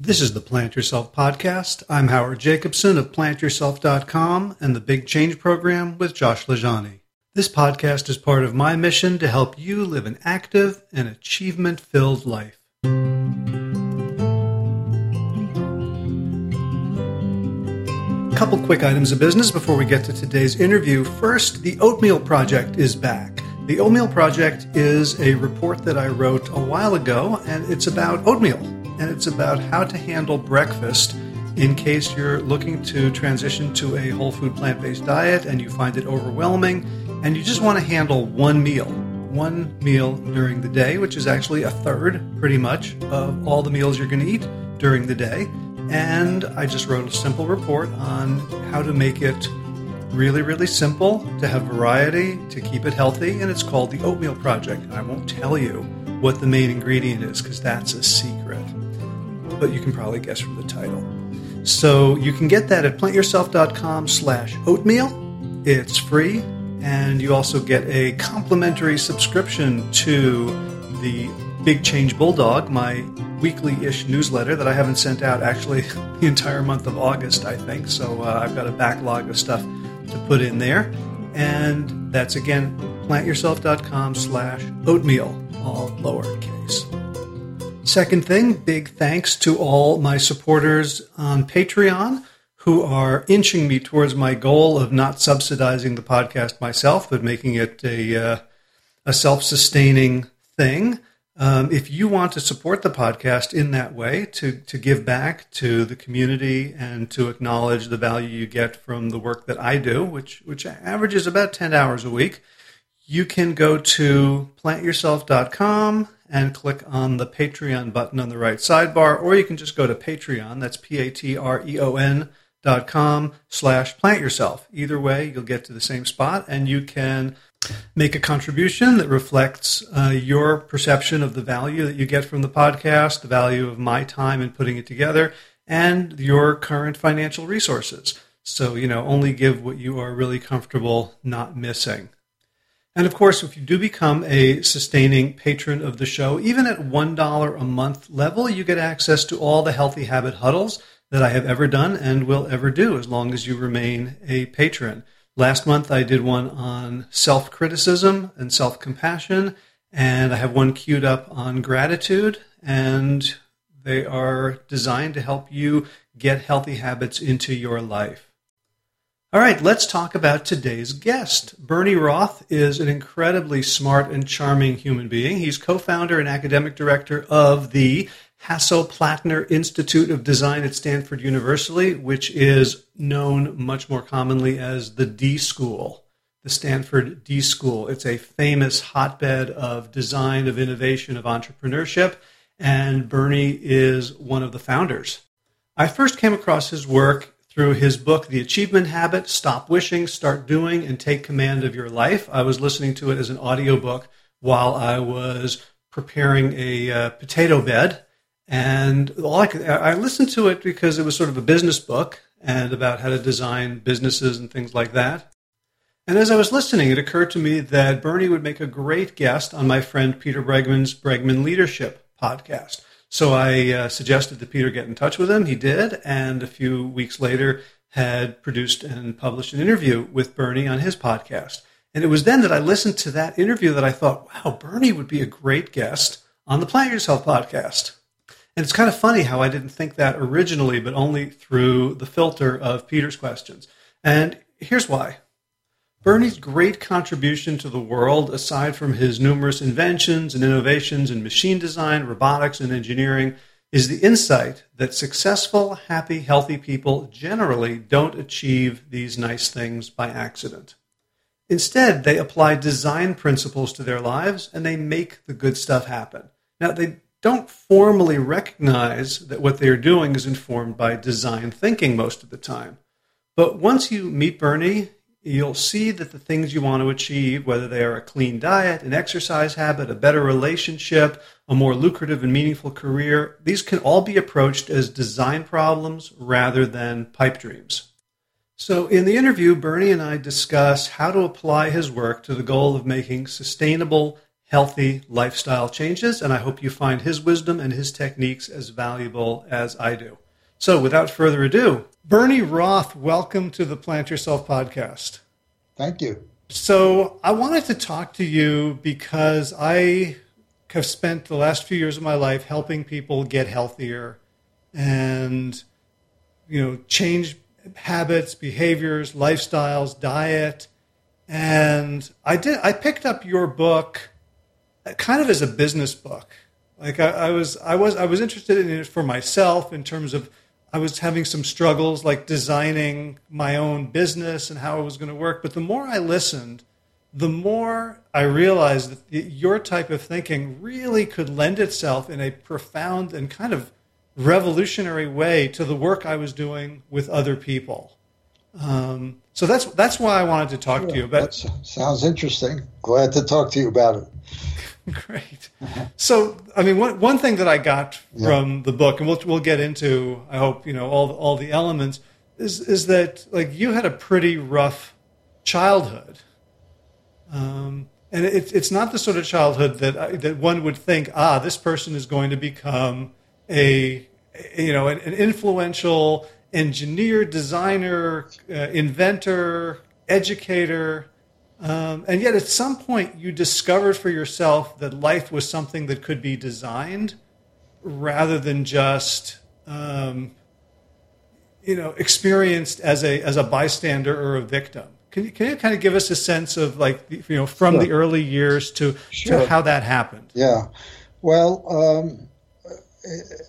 This is the Plant Yourself podcast. I'm Howard Jacobson of plantyourself.com and the Big Change Program with Josh LaJaunie. This podcast is part of my mission to help you live an active and achievement filled life. A couple quick items of business before we get to today's interview. First, the Oatmeal Project is back. The Oatmeal Project is a report that I wrote a while ago, and it's about oatmeal and it's about how to handle breakfast in case you're looking to transition to a whole food plant based diet and you find it overwhelming and you just want to handle one meal. One meal during the day, which is actually a third pretty much of all the meals you're going to eat during the day. And I just wrote a simple report on how to make it really, really simple, to have variety, to keep it healthy. And it's called the Oatmeal Project. And I won't tell you what the main ingredient is because that's a secret but you can probably guess from the title. So you can get that at plantyourself.com slash oatmeal. It's free, and you also get a complimentary subscription to the Big Change Bulldog, my weekly-ish newsletter that I haven't sent out actually the entire month of August, I think. So uh, I've got a backlog of stuff to put in there. And that's again, plantyourself.com slash oatmeal, all lowercase. Second thing, big thanks to all my supporters on Patreon who are inching me towards my goal of not subsidizing the podcast myself, but making it a, uh, a self sustaining thing. Um, if you want to support the podcast in that way, to, to give back to the community and to acknowledge the value you get from the work that I do, which, which averages about 10 hours a week, you can go to plantyourself.com and click on the Patreon button on the right sidebar, or you can just go to Patreon. That's P-A-T-R-E-O-N dot com slash plant yourself. Either way, you'll get to the same spot, and you can make a contribution that reflects uh, your perception of the value that you get from the podcast, the value of my time in putting it together, and your current financial resources. So, you know, only give what you are really comfortable not missing. And of course, if you do become a sustaining patron of the show, even at $1 a month level, you get access to all the healthy habit huddles that I have ever done and will ever do as long as you remain a patron. Last month, I did one on self criticism and self compassion, and I have one queued up on gratitude, and they are designed to help you get healthy habits into your life. All right, let's talk about today's guest. Bernie Roth is an incredibly smart and charming human being. He's co founder and academic director of the Hasso-Plattner Institute of Design at Stanford University, which is known much more commonly as the D School, the Stanford D School. It's a famous hotbed of design, of innovation, of entrepreneurship, and Bernie is one of the founders. I first came across his work through his book, The Achievement Habit Stop Wishing, Start Doing, and Take Command of Your Life. I was listening to it as an audiobook while I was preparing a uh, potato bed. And all I, could, I listened to it because it was sort of a business book and about how to design businesses and things like that. And as I was listening, it occurred to me that Bernie would make a great guest on my friend Peter Bregman's Bregman Leadership podcast. So I uh, suggested that Peter get in touch with him. He did, and a few weeks later had produced and published an interview with Bernie on his podcast. And it was then that I listened to that interview that I thought, wow, Bernie would be a great guest on the Plant Yourself podcast. And it's kind of funny how I didn't think that originally, but only through the filter of Peter's questions. And here's why. Bernie's great contribution to the world, aside from his numerous inventions and innovations in machine design, robotics, and engineering, is the insight that successful, happy, healthy people generally don't achieve these nice things by accident. Instead, they apply design principles to their lives and they make the good stuff happen. Now, they don't formally recognize that what they are doing is informed by design thinking most of the time. But once you meet Bernie, you'll see that the things you want to achieve, whether they are a clean diet, an exercise habit, a better relationship, a more lucrative and meaningful career, these can all be approached as design problems rather than pipe dreams. So, in the interview, Bernie and I discuss how to apply his work to the goal of making sustainable, healthy lifestyle changes. And I hope you find his wisdom and his techniques as valuable as I do. So, without further ado, Bernie Roth, welcome to the Plant Yourself podcast. Thank you. So, I wanted to talk to you because I have spent the last few years of my life helping people get healthier and you know change habits, behaviors, lifestyles, diet. And I did I picked up your book uh, kind of as a business book. Like I, I was I was I was interested in it for myself in terms of I was having some struggles like designing my own business and how it was going to work. But the more I listened, the more I realized that your type of thinking really could lend itself in a profound and kind of revolutionary way to the work I was doing with other people. Um, so that's that's why I wanted to talk yeah, to you. But that sounds interesting. Glad to talk to you about it. Great. So, I mean, one one thing that I got yeah. from the book, and we'll we'll get into, I hope you know all all the elements, is is that like you had a pretty rough childhood. Um, and it, it's not the sort of childhood that that one would think, ah, this person is going to become a you know an, an influential engineer, designer, uh, inventor, educator, um, and yet at some point you discovered for yourself that life was something that could be designed rather than just um, you know experienced as a as a bystander or a victim. Can you, can you kind of give us a sense of like you know from sure. the early years to sure. to how that happened? Yeah, well, um, it,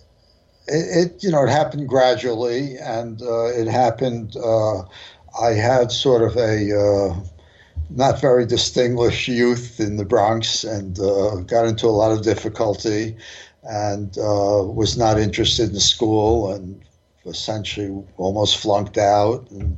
it, you know it happened gradually, and uh, it happened. Uh, I had sort of a uh, not very distinguished youth in the Bronx, and uh, got into a lot of difficulty, and uh, was not interested in school, and essentially almost flunked out, and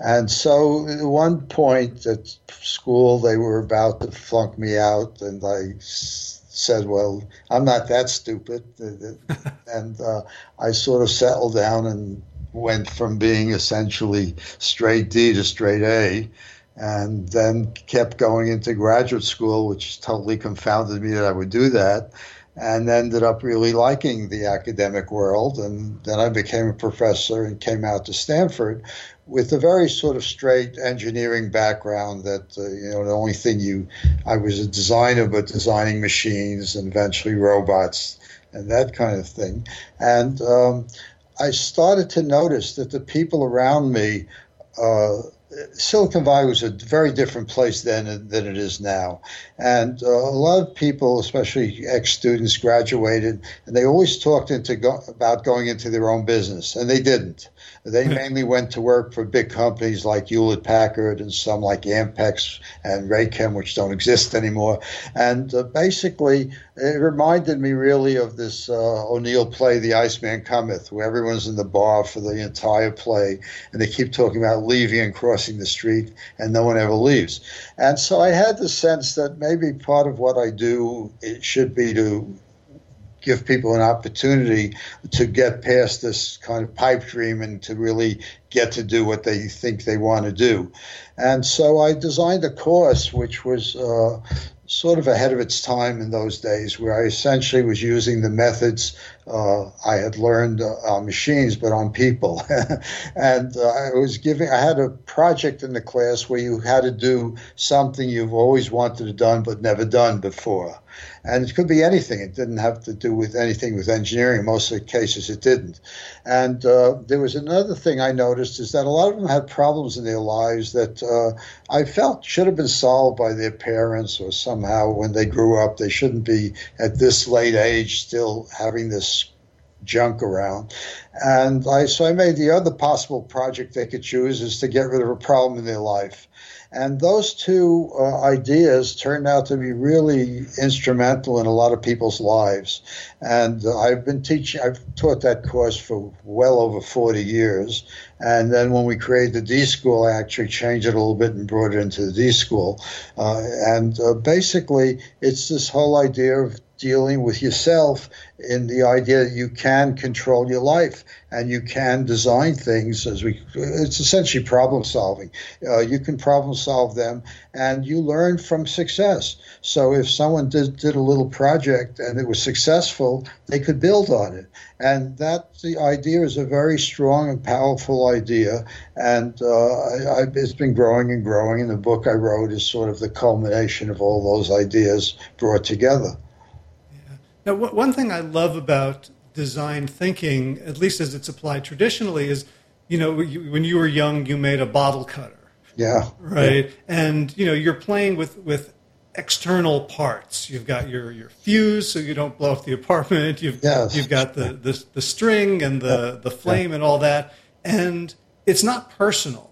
and so at one point at school, they were about to flunk me out, and I said, "Well, I'm not that stupid," and uh, I sort of settled down and went from being essentially straight D to straight A, and then kept going into graduate school, which totally confounded me that I would do that and ended up really liking the academic world. And then I became a professor and came out to Stanford, with a very sort of straight engineering background that uh, you know the only thing you I was a designer but designing machines and eventually robots and that kind of thing and um, I started to notice that the people around me uh, Silicon Valley was a very different place then than it is now. And uh, a lot of people, especially ex students, graduated, and they always talked into go- about going into their own business, and they didn't. They mainly went to work for big companies like Hewlett Packard and some like Ampex and Raychem, which don't exist anymore. And uh, basically, it reminded me really of this uh, O'Neill play, The Iceman Cometh, where everyone's in the bar for the entire play, and they keep talking about leaving and crossing the street, and no one ever leaves. And so I had the sense that maybe part of what I do it should be to give people an opportunity to get past this kind of pipe dream and to really get to do what they think they want to do. And so I designed a course which was uh, sort of ahead of its time in those days, where I essentially was using the methods uh, I had learned uh, on machines, but on people. and uh, I was giving, I had a project in the class where you had to do something you've always wanted to done but never done before and it could be anything. It didn't have to do with anything with engineering. Most of the cases it didn't. And uh, there was another thing I noticed is that a lot of them had problems in their lives that uh, I felt should have been solved by their parents or somehow when they grew up. They shouldn't be at this late age still having this junk around. And I so I made the other possible project they could choose is to get rid of a problem in their life. And those two uh, ideas turned out to be really instrumental in a lot of people's lives. And uh, I've been teaching, I've taught that course for well over 40 years. And then when we created the D School, I actually changed it a little bit and brought it into the D School. Uh, and uh, basically, it's this whole idea of dealing with yourself in the idea that you can control your life and you can design things as we it's essentially problem solving uh, you can problem solve them, and you learn from success. So if someone did, did a little project and it was successful, they could build on it. And that the idea is a very strong and powerful idea, and uh, I, I, it's been growing and growing. And the book I wrote is sort of the culmination of all those ideas brought together. Now, one thing I love about design thinking, at least as it's applied traditionally, is you know you, when you were young, you made a bottle cutter. Yeah. Right. Yeah. And you know you're playing with with external parts. You've got your, your fuse so you don't blow up the apartment. You've yes. you've got the, the, the string and the, the flame yeah. and all that. And it's not personal.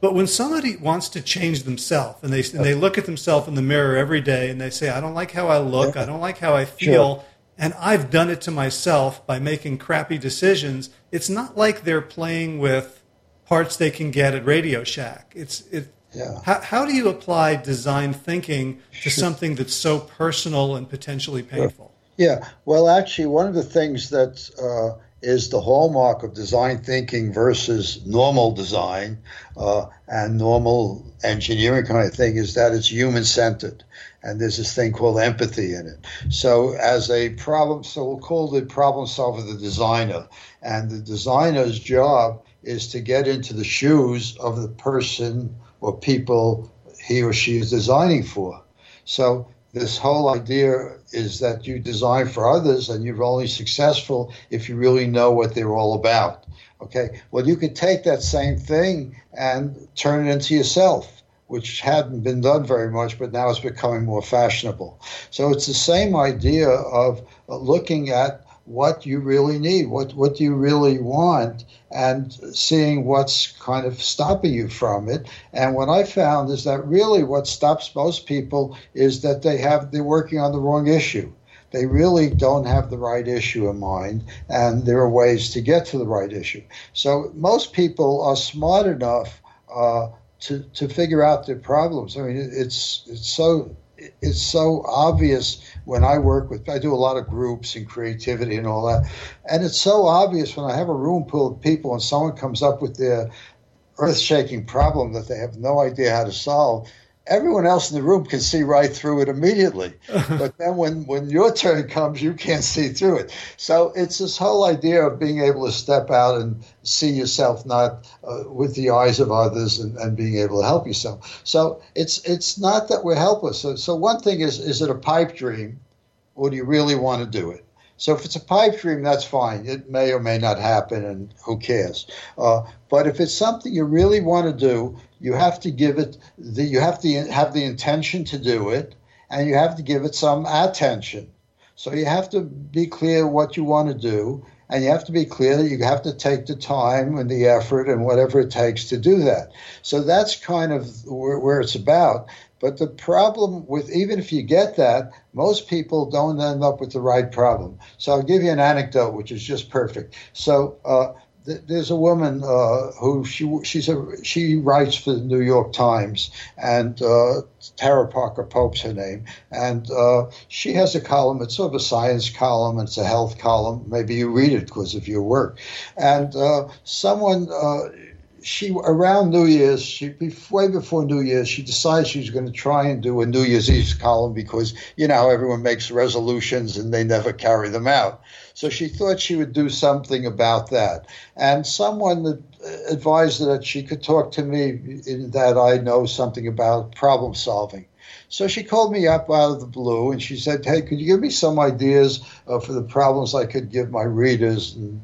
But when somebody wants to change themselves and they and they look at themselves in the mirror every day and they say, I don't like how I look, I don't like how I feel, sure and I've done it to myself by making crappy decisions. It's not like they're playing with parts they can get at Radio Shack. It's it. Yeah. How, how do you apply design thinking to something that's so personal and potentially painful? Yeah. Well, actually, one of the things that uh, is the hallmark of design thinking versus normal design uh, and normal engineering kind of thing is that it's human centered and there's this thing called empathy in it. So, as a problem, so we'll call the problem solver the designer, and the designer's job is to get into the shoes of the person or people he or she is designing for. So, this whole idea is that you design for others and you're only successful if you really know what they're all about. Okay, well, you could take that same thing and turn it into yourself which hadn't been done very much, but now it's becoming more fashionable. So it's the same idea of looking at what you really need, what what you really want, and seeing what's kind of stopping you from it. And what I found is that really what stops most people is that they have they're working on the wrong issue. They really don't have the right issue in mind, and there are ways to get to the right issue. So most people are smart enough uh, to to figure out their problems. I mean, it's it's so it's so obvious when I work with. I do a lot of groups and creativity and all that, and it's so obvious when I have a room full of people and someone comes up with their earth-shaking problem that they have no idea how to solve everyone else in the room can see right through it immediately. but then when, when your turn comes, you can't see through it. So it's this whole idea of being able to step out and see yourself not uh, with the eyes of others and, and being able to help yourself. So it's it's not that we're helpless. So, so one thing is, is it a pipe dream or do you really want to do it? So if it's a pipe dream, that's fine. It may or may not happen, and who cares? Uh, but if it's something you really want to do, you have to give it the you have to have the intention to do it, and you have to give it some attention. So you have to be clear what you want to do, and you have to be clear that you have to take the time and the effort and whatever it takes to do that. So that's kind of where, it's about. But the problem with even if you get that, most people don't end up with the right problem. So I'll give you an anecdote, which is just perfect. So uh, there's a woman uh, who she she's a she writes for the New York Times, and uh, Tara Parker Pope's her name, and uh, she has a column. It's sort of a science column. It's a health column. Maybe you read it because of your work. And uh, someone uh, she around New Year's, she way before New Year's, she decides she's going to try and do a New Year's Eve column because you know everyone makes resolutions and they never carry them out. So she thought she would do something about that. And someone advised her that she could talk to me in that I know something about problem solving. So she called me up out of the blue and she said, Hey, could you give me some ideas uh, for the problems I could give my readers and,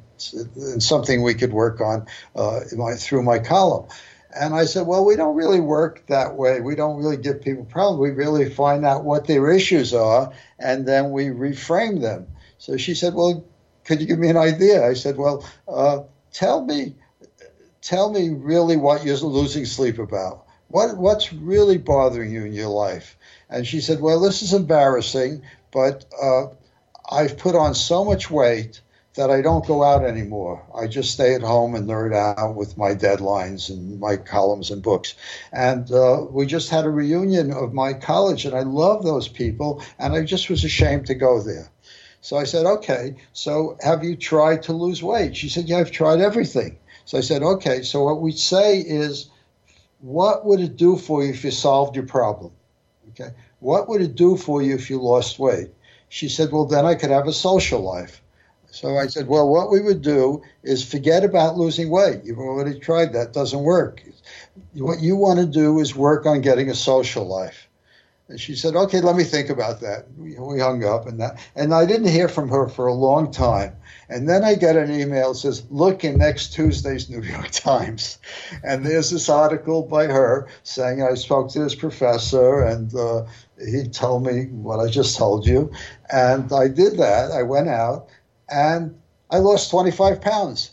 and something we could work on uh, my, through my column? And I said, Well, we don't really work that way. We don't really give people problems. We really find out what their issues are and then we reframe them. So she said, Well, could you give me an idea? I said, Well, uh, tell me. Tell me really what you're losing sleep about. What what's really bothering you in your life? And she said, Well, this is embarrassing, but uh, I've put on so much weight that I don't go out anymore. I just stay at home and nerd out with my deadlines and my columns and books. And uh, we just had a reunion of my college, and I love those people, and I just was ashamed to go there. So I said, okay, so have you tried to lose weight? She said, yeah, I've tried everything. So I said, okay, so what we say is what would it do for you if you solved your problem? Okay. What would it do for you if you lost weight? She said, Well, then I could have a social life. So I said, Well, what we would do is forget about losing weight. You've already tried that, doesn't work. What you want to do is work on getting a social life. And she said, "Okay, let me think about that." We, we hung up, and that, and I didn't hear from her for a long time. And then I get an email that says, "Look in next Tuesday's New York Times," and there's this article by her saying I spoke to this professor, and uh, he told me what I just told you, and I did that. I went out, and I lost 25 pounds.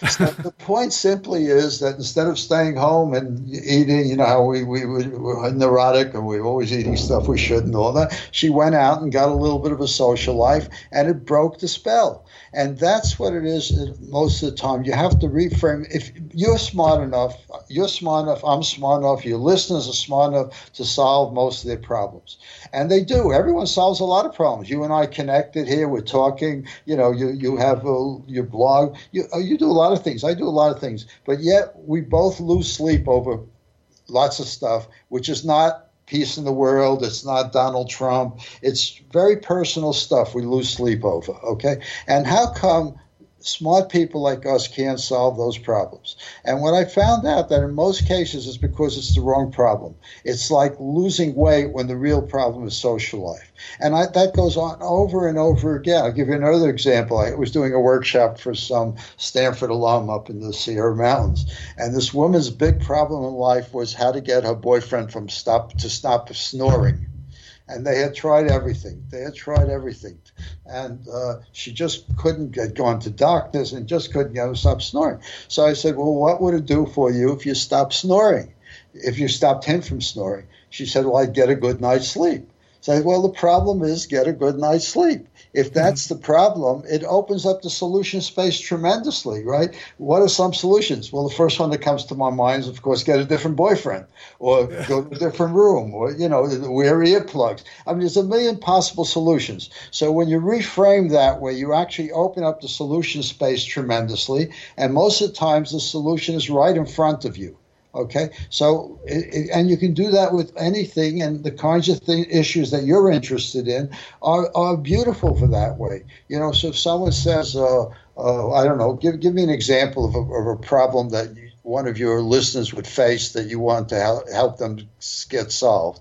The point simply is that instead of staying home and eating, you know how we, we, we were neurotic and we were always eating stuff we shouldn't, all that, she went out and got a little bit of a social life and it broke the spell. And that's what it is most of the time. You have to reframe. If you're smart enough, you're smart enough, I'm smart enough, your listeners are smart enough to solve most of their problems. And they do. Everyone solves a lot of problems. You and I connected here, we're talking, you know, you, you have a, your blog, you, uh, you do a lot of things. I do a lot of things. But yet we both lose sleep over lots of stuff, which is not peace in the world. It's not Donald Trump. It's very personal stuff we lose sleep over. Okay. And how come smart people like us can't solve those problems. And what I found out that in most cases is because it's the wrong problem. It's like losing weight when the real problem is social life. And I, that goes on over and over again. I'll give you another example. I was doing a workshop for some Stanford alum up in the Sierra Mountains, and this woman's big problem in life was how to get her boyfriend from stop to stop snoring and they had tried everything. They had tried everything, and uh, she just couldn't get gone to doctors and just couldn't get her to stop snoring. So I said, "Well, what would it do for you if you stopped snoring? If you stopped him from snoring?" She said, "Well, I'd get a good night's sleep." I said, "Well, the problem is get a good night's sleep." If mm-hmm. that's the problem, it opens up the solution space tremendously, right? What are some solutions? Well, the first one that comes to my mind is, of course, get a different boyfriend or go to a different room or, you know, wear earplugs. I mean, there's a million possible solutions. So when you reframe that way, you actually open up the solution space tremendously. And most of the times, the solution is right in front of you. Okay, so and you can do that with anything, and the kinds of thing, issues that you're interested in are, are beautiful for that way. You know, so if someone says, uh, uh, I don't know, give give me an example of a, of a problem that you, one of your listeners would face that you want to help, help them get solved.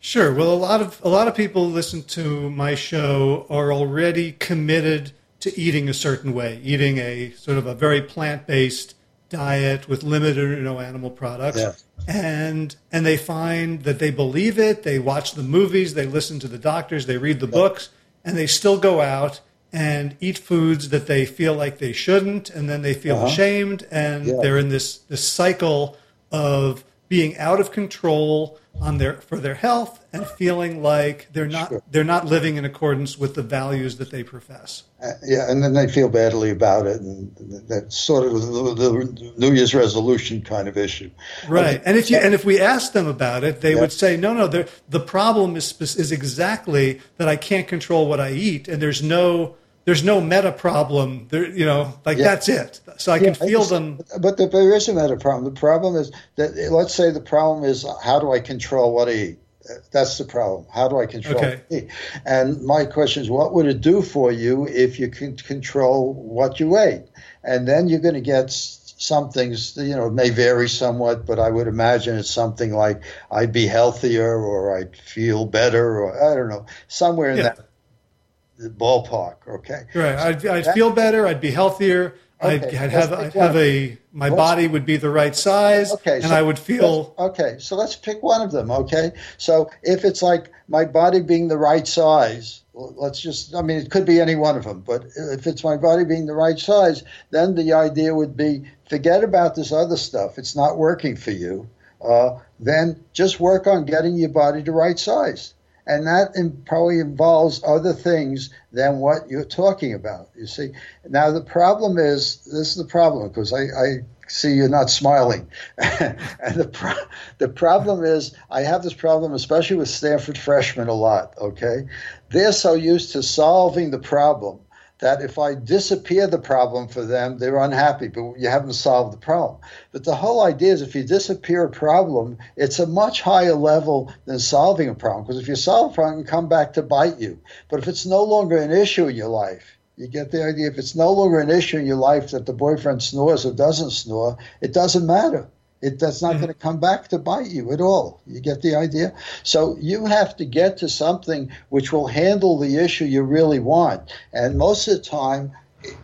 Sure. Well, a lot of a lot of people listen to my show are already committed to eating a certain way, eating a sort of a very plant based diet with limited or no animal products. Yeah. And and they find that they believe it, they watch the movies, they listen to the doctors, they read the yeah. books, and they still go out and eat foods that they feel like they shouldn't and then they feel uh-huh. ashamed and yeah. they're in this this cycle of being out of control on their for their health and feeling like they're not sure. they're not living in accordance with the values that they profess. Uh, yeah, and then they feel badly about it, and that's sort of the, the New Year's resolution kind of issue. Right, and if you and if we asked them about it, they yeah. would say, "No, no, the problem is is exactly that I can't control what I eat, and there's no." There's no meta problem. There, you know, like yeah. that's it. So I yeah, can feel them. But the, there is a meta problem. The problem is that let's say the problem is how do I control what I eat? That's the problem. How do I control okay. And my question is, what would it do for you if you can control what you ate? And then you're going to get some things, you know, it may vary somewhat, but I would imagine it's something like I'd be healthier or I'd feel better or I don't know, somewhere in yeah. that ballpark. Okay. Right. I'd, I'd feel better. I'd be healthier. Okay. I'd, I'd have I'd have a my body would be the right size. Okay. And so I would feel. Okay. So let's pick one of them. Okay. So if it's like my body being the right size, let's just. I mean, it could be any one of them. But if it's my body being the right size, then the idea would be forget about this other stuff. It's not working for you. Uh, then just work on getting your body the right size and that probably involves other things than what you're talking about. You see, now the problem is this is the problem because I, I see you're not smiling, and the pro- the problem is I have this problem especially with Stanford freshmen a lot. Okay, they're so used to solving the problem that if I disappear the problem for them, they're unhappy, but you haven't solved the problem. But the whole idea is if you disappear a problem, it's a much higher level than solving a problem. Because if you solve a problem, it can come back to bite you. But if it's no longer an issue in your life, you get the idea. If it's no longer an issue in your life that the boyfriend snores or doesn't snore, it doesn't matter. It, that's not mm-hmm. going to come back to bite you at all. You get the idea? So you have to get to something which will handle the issue you really want. And most of the time,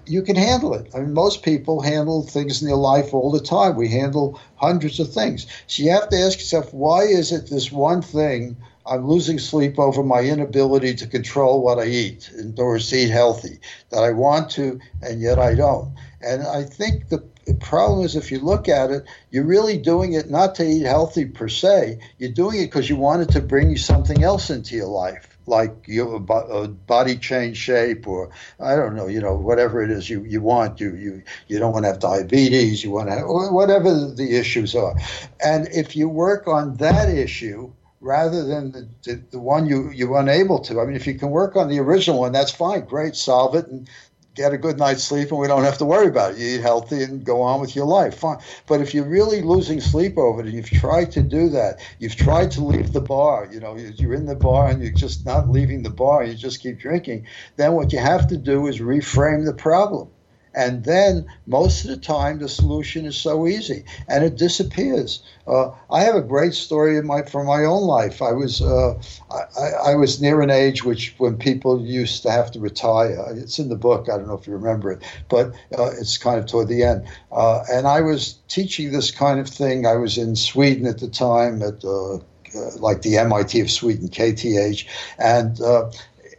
you can handle it. I mean, most people handle things in their life all the time. We handle hundreds of things. So you have to ask yourself, why is it this one thing I'm losing sleep over my inability to control what I eat, other words, eat healthy, that I want to, and yet I don't. And I think the the problem is, if you look at it, you're really doing it not to eat healthy per se. You're doing it because you want it to bring you something else into your life, like you have a body change shape, or I don't know, you know, whatever it is you, you want. You you you don't want to have diabetes. You want to have whatever the issues are. And if you work on that issue rather than the, the, the, one you, you're unable to. I mean, if you can work on the original one, that's fine, great, solve it, and get a good night's sleep and we don't have to worry about it. You eat healthy and go on with your life. Fine. But if you're really losing sleep over it and you've tried to do that, you've tried to leave the bar, you know, you're in the bar and you're just not leaving the bar, you just keep drinking, then what you have to do is reframe the problem. And then most of the time, the solution is so easy and it disappears. Uh, I have a great story my from my own life. I was uh, I, I, was near an age which when people used to have to retire. It's in the book. I don't know if you remember it, but uh, it's kind of toward the end. Uh, and I was teaching this kind of thing. I was in Sweden at the time at uh, uh, like the MIT of Sweden, KTH, and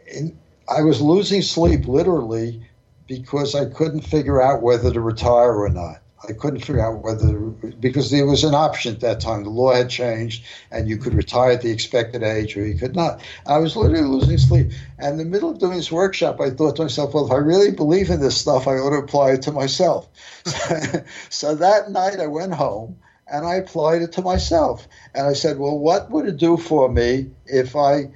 in, I was losing sleep literally because I couldn't figure out whether to retire or not. I couldn't figure out whether because there was an option at that time. The law had changed, and you could retire at the expected age, or you could not. I was literally losing sleep. And in the middle of doing this workshop, I thought to myself, "Well, if I really believe in this stuff, I ought to apply it to myself." so that night, I went home and I applied it to myself. And I said, "Well, what would it do for me if I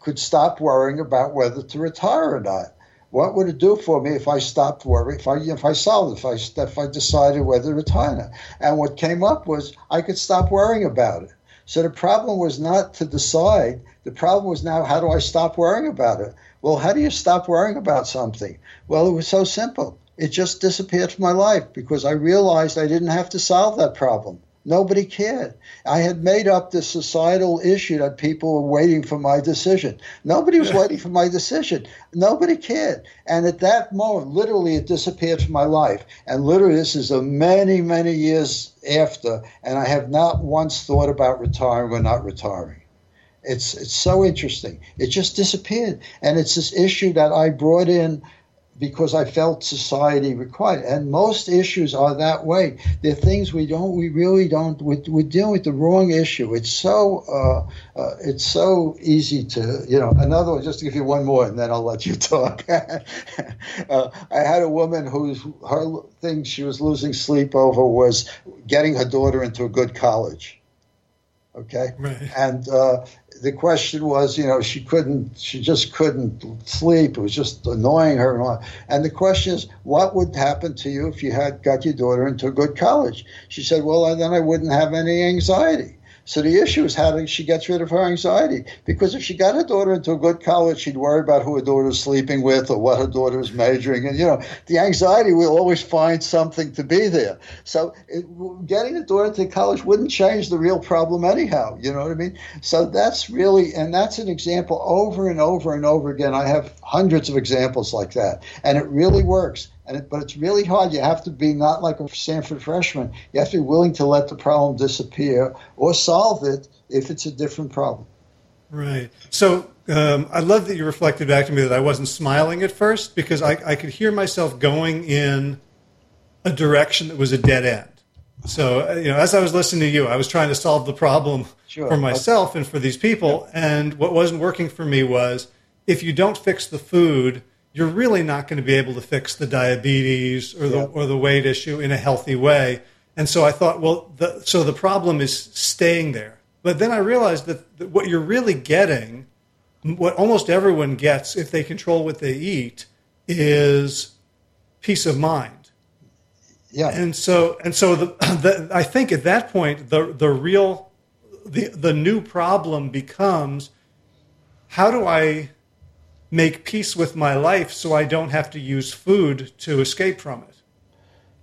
could stop worrying about whether to retire or not?" What would it do for me if I stopped worrying, if I if I solved if I if I decided whether to retire? And what came up was I could stop worrying about it. So the problem was not to decide. The problem was now how do I stop worrying about it? Well, how do you stop worrying about something? Well, it was so simple. It just disappeared from my life because I realized I didn't have to solve that problem. Nobody cared. I had made up this societal issue that people were waiting for my decision. Nobody was waiting for my decision. Nobody cared. And at that moment, literally, it disappeared from my life. And literally, this is a many, many years after, and I have not once thought about retiring or not retiring. It's it's so interesting. It just disappeared, and it's this issue that I brought in because I felt society required. And most issues are that way. They're things we don't, we really don't, we're, we're dealing with the wrong issue. It's so, uh, uh, it's so easy to, you know, another one, just to give you one more and then I'll let you talk. uh, I had a woman whose, her thing she was losing sleep over was getting her daughter into a good college. Okay. Right. And, uh, the question was, you know, she couldn't, she just couldn't sleep. It was just annoying her. And, all. and the question is, what would happen to you if you had got your daughter into a good college? She said, well, then I wouldn't have any anxiety. So the issue is how she gets rid of her anxiety. Because if she got her daughter into a good college, she'd worry about who her daughter's sleeping with or what her daughter is majoring in. You know, the anxiety will always find something to be there. So it, getting the daughter into college wouldn't change the real problem anyhow. You know what I mean? So that's really, and that's an example over and over and over again. I have hundreds of examples like that, and it really works. It, but it's really hard. You have to be not like a Stanford freshman. You have to be willing to let the problem disappear or solve it if it's a different problem. Right. So um, I love that you reflected back to me that I wasn't smiling at first because I, I could hear myself going in a direction that was a dead end. So, uh, you know, as I was listening to you, I was trying to solve the problem sure. for myself and for these people. Yeah. And what wasn't working for me was if you don't fix the food, you're really not going to be able to fix the diabetes or the yeah. or the weight issue in a healthy way. And so I thought, well, the, so the problem is staying there. But then I realized that, that what you're really getting, what almost everyone gets if they control what they eat, is peace of mind. Yeah. And so and so the, the I think at that point the the real the the new problem becomes how do I make peace with my life so I don't have to use food to escape from it?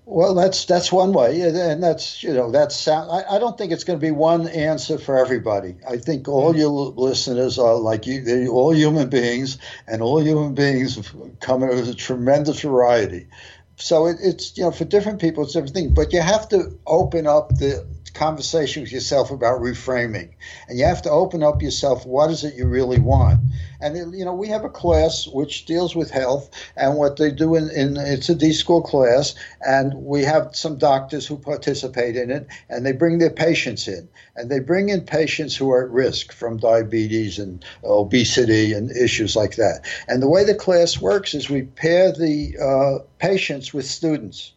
Well, that's that's one way, and that's you know that's I, I don't think it's going to be one answer for everybody. I think all your listeners are like you, all human beings, and all human beings come in with a tremendous variety. So it, it's you know for different people it's different things, but you have to open up the conversation with yourself about reframing, and you have to open up yourself. What is it you really want? And you know, we have a class which deals with health, and what they do in, in it's a D school class, and we have some doctors who participate in it, and they bring their patients in, and they bring in patients who are at risk from diabetes and obesity and issues like that. And the way the class works is we pair the uh, patients with students,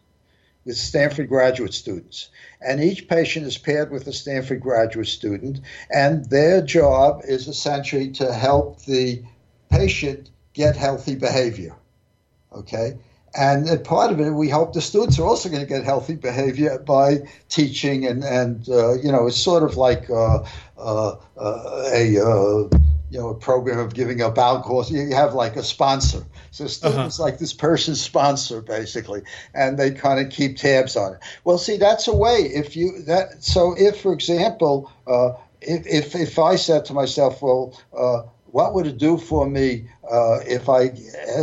with Stanford graduate students and each patient is paired with a Stanford graduate student, and their job is essentially to help the patient get healthy behavior. Okay? And part of it, we hope the students are also going to get healthy behavior by teaching, and, and uh, you know, it's sort of like uh, uh, uh a uh, you know a program of giving up alcohol. So you have like a sponsor. So students uh-huh. like this person's sponsor basically, and they kind of keep tabs on it. Well, see, that's a way. If you that so if for example, uh, if, if if I said to myself, well. Uh, what would it do for me uh, if I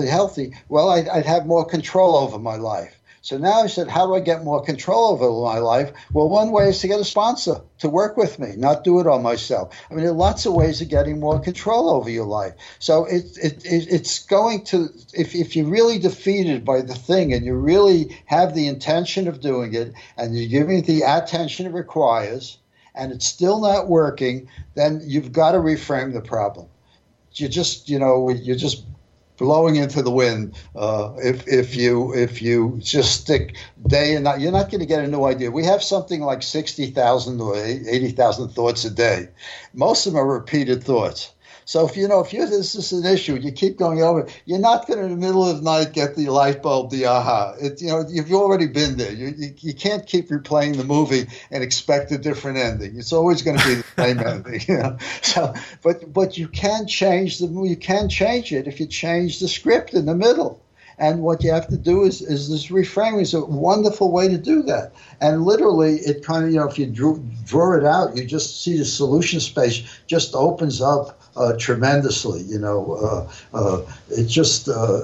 healthy? Well, I'd, I'd have more control over my life. So now I said, how do I get more control over my life? Well, one way is to get a sponsor to work with me, not do it all myself. I mean, there are lots of ways of getting more control over your life. So it, it, it, it's going to, if, if you're really defeated by the thing and you really have the intention of doing it and you're giving it the attention it requires and it's still not working, then you've got to reframe the problem you just you know you're just blowing into the wind. Uh, if if you if you just stick day and night, you're not going to get a new idea. We have something like sixty thousand or eighty thousand thoughts a day. Most of them are repeated thoughts. So if you know if you this is an issue, you keep going over. You're not going to in the middle of the night get the light bulb, the aha. It, you know you've already been there. You, you, you can't keep replaying the movie and expect a different ending. It's always going to be the same ending. You know. So but but you can change the you can change it if you change the script in the middle. And what you have to do is, is this reframing is a wonderful way to do that. And literally, it kind of, you know, if you draw, draw it out, you just see the solution space just opens up uh, tremendously. You know, uh, uh, it just uh,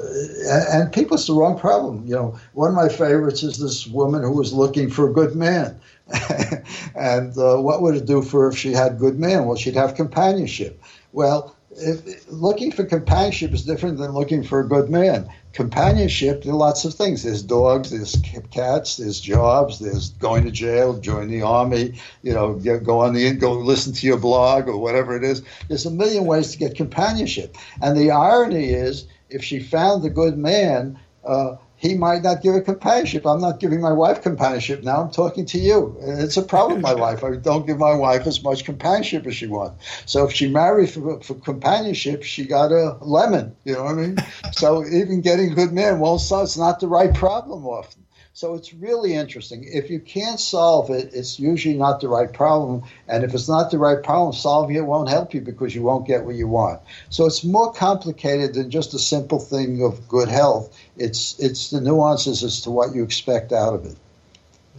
and, people, it's the wrong problem. You know, one of my favorites is this woman who was looking for a good man. and uh, what would it do for her if she had good man? Well, she'd have companionship. Well, if, looking for companionship is different than looking for a good man. Companionship, there are lots of things. There's dogs, there's cats, there's jobs, there's going to jail, join the army, you know, go on the go listen to your blog or whatever it is. There's a million ways to get companionship. And the irony is, if she found the good man, uh, he might not give a companionship. I'm not giving my wife companionship now. I'm talking to you. It's a problem in my life. I don't give my wife as much companionship as she wants. So if she married for, for companionship, she got a lemon. You know what I mean? so even getting a good man solve. It's not the right problem often. So it's really interesting. If you can't solve it, it's usually not the right problem. And if it's not the right problem, solving it won't help you because you won't get what you want. So it's more complicated than just a simple thing of good health. It's it's the nuances as to what you expect out of it.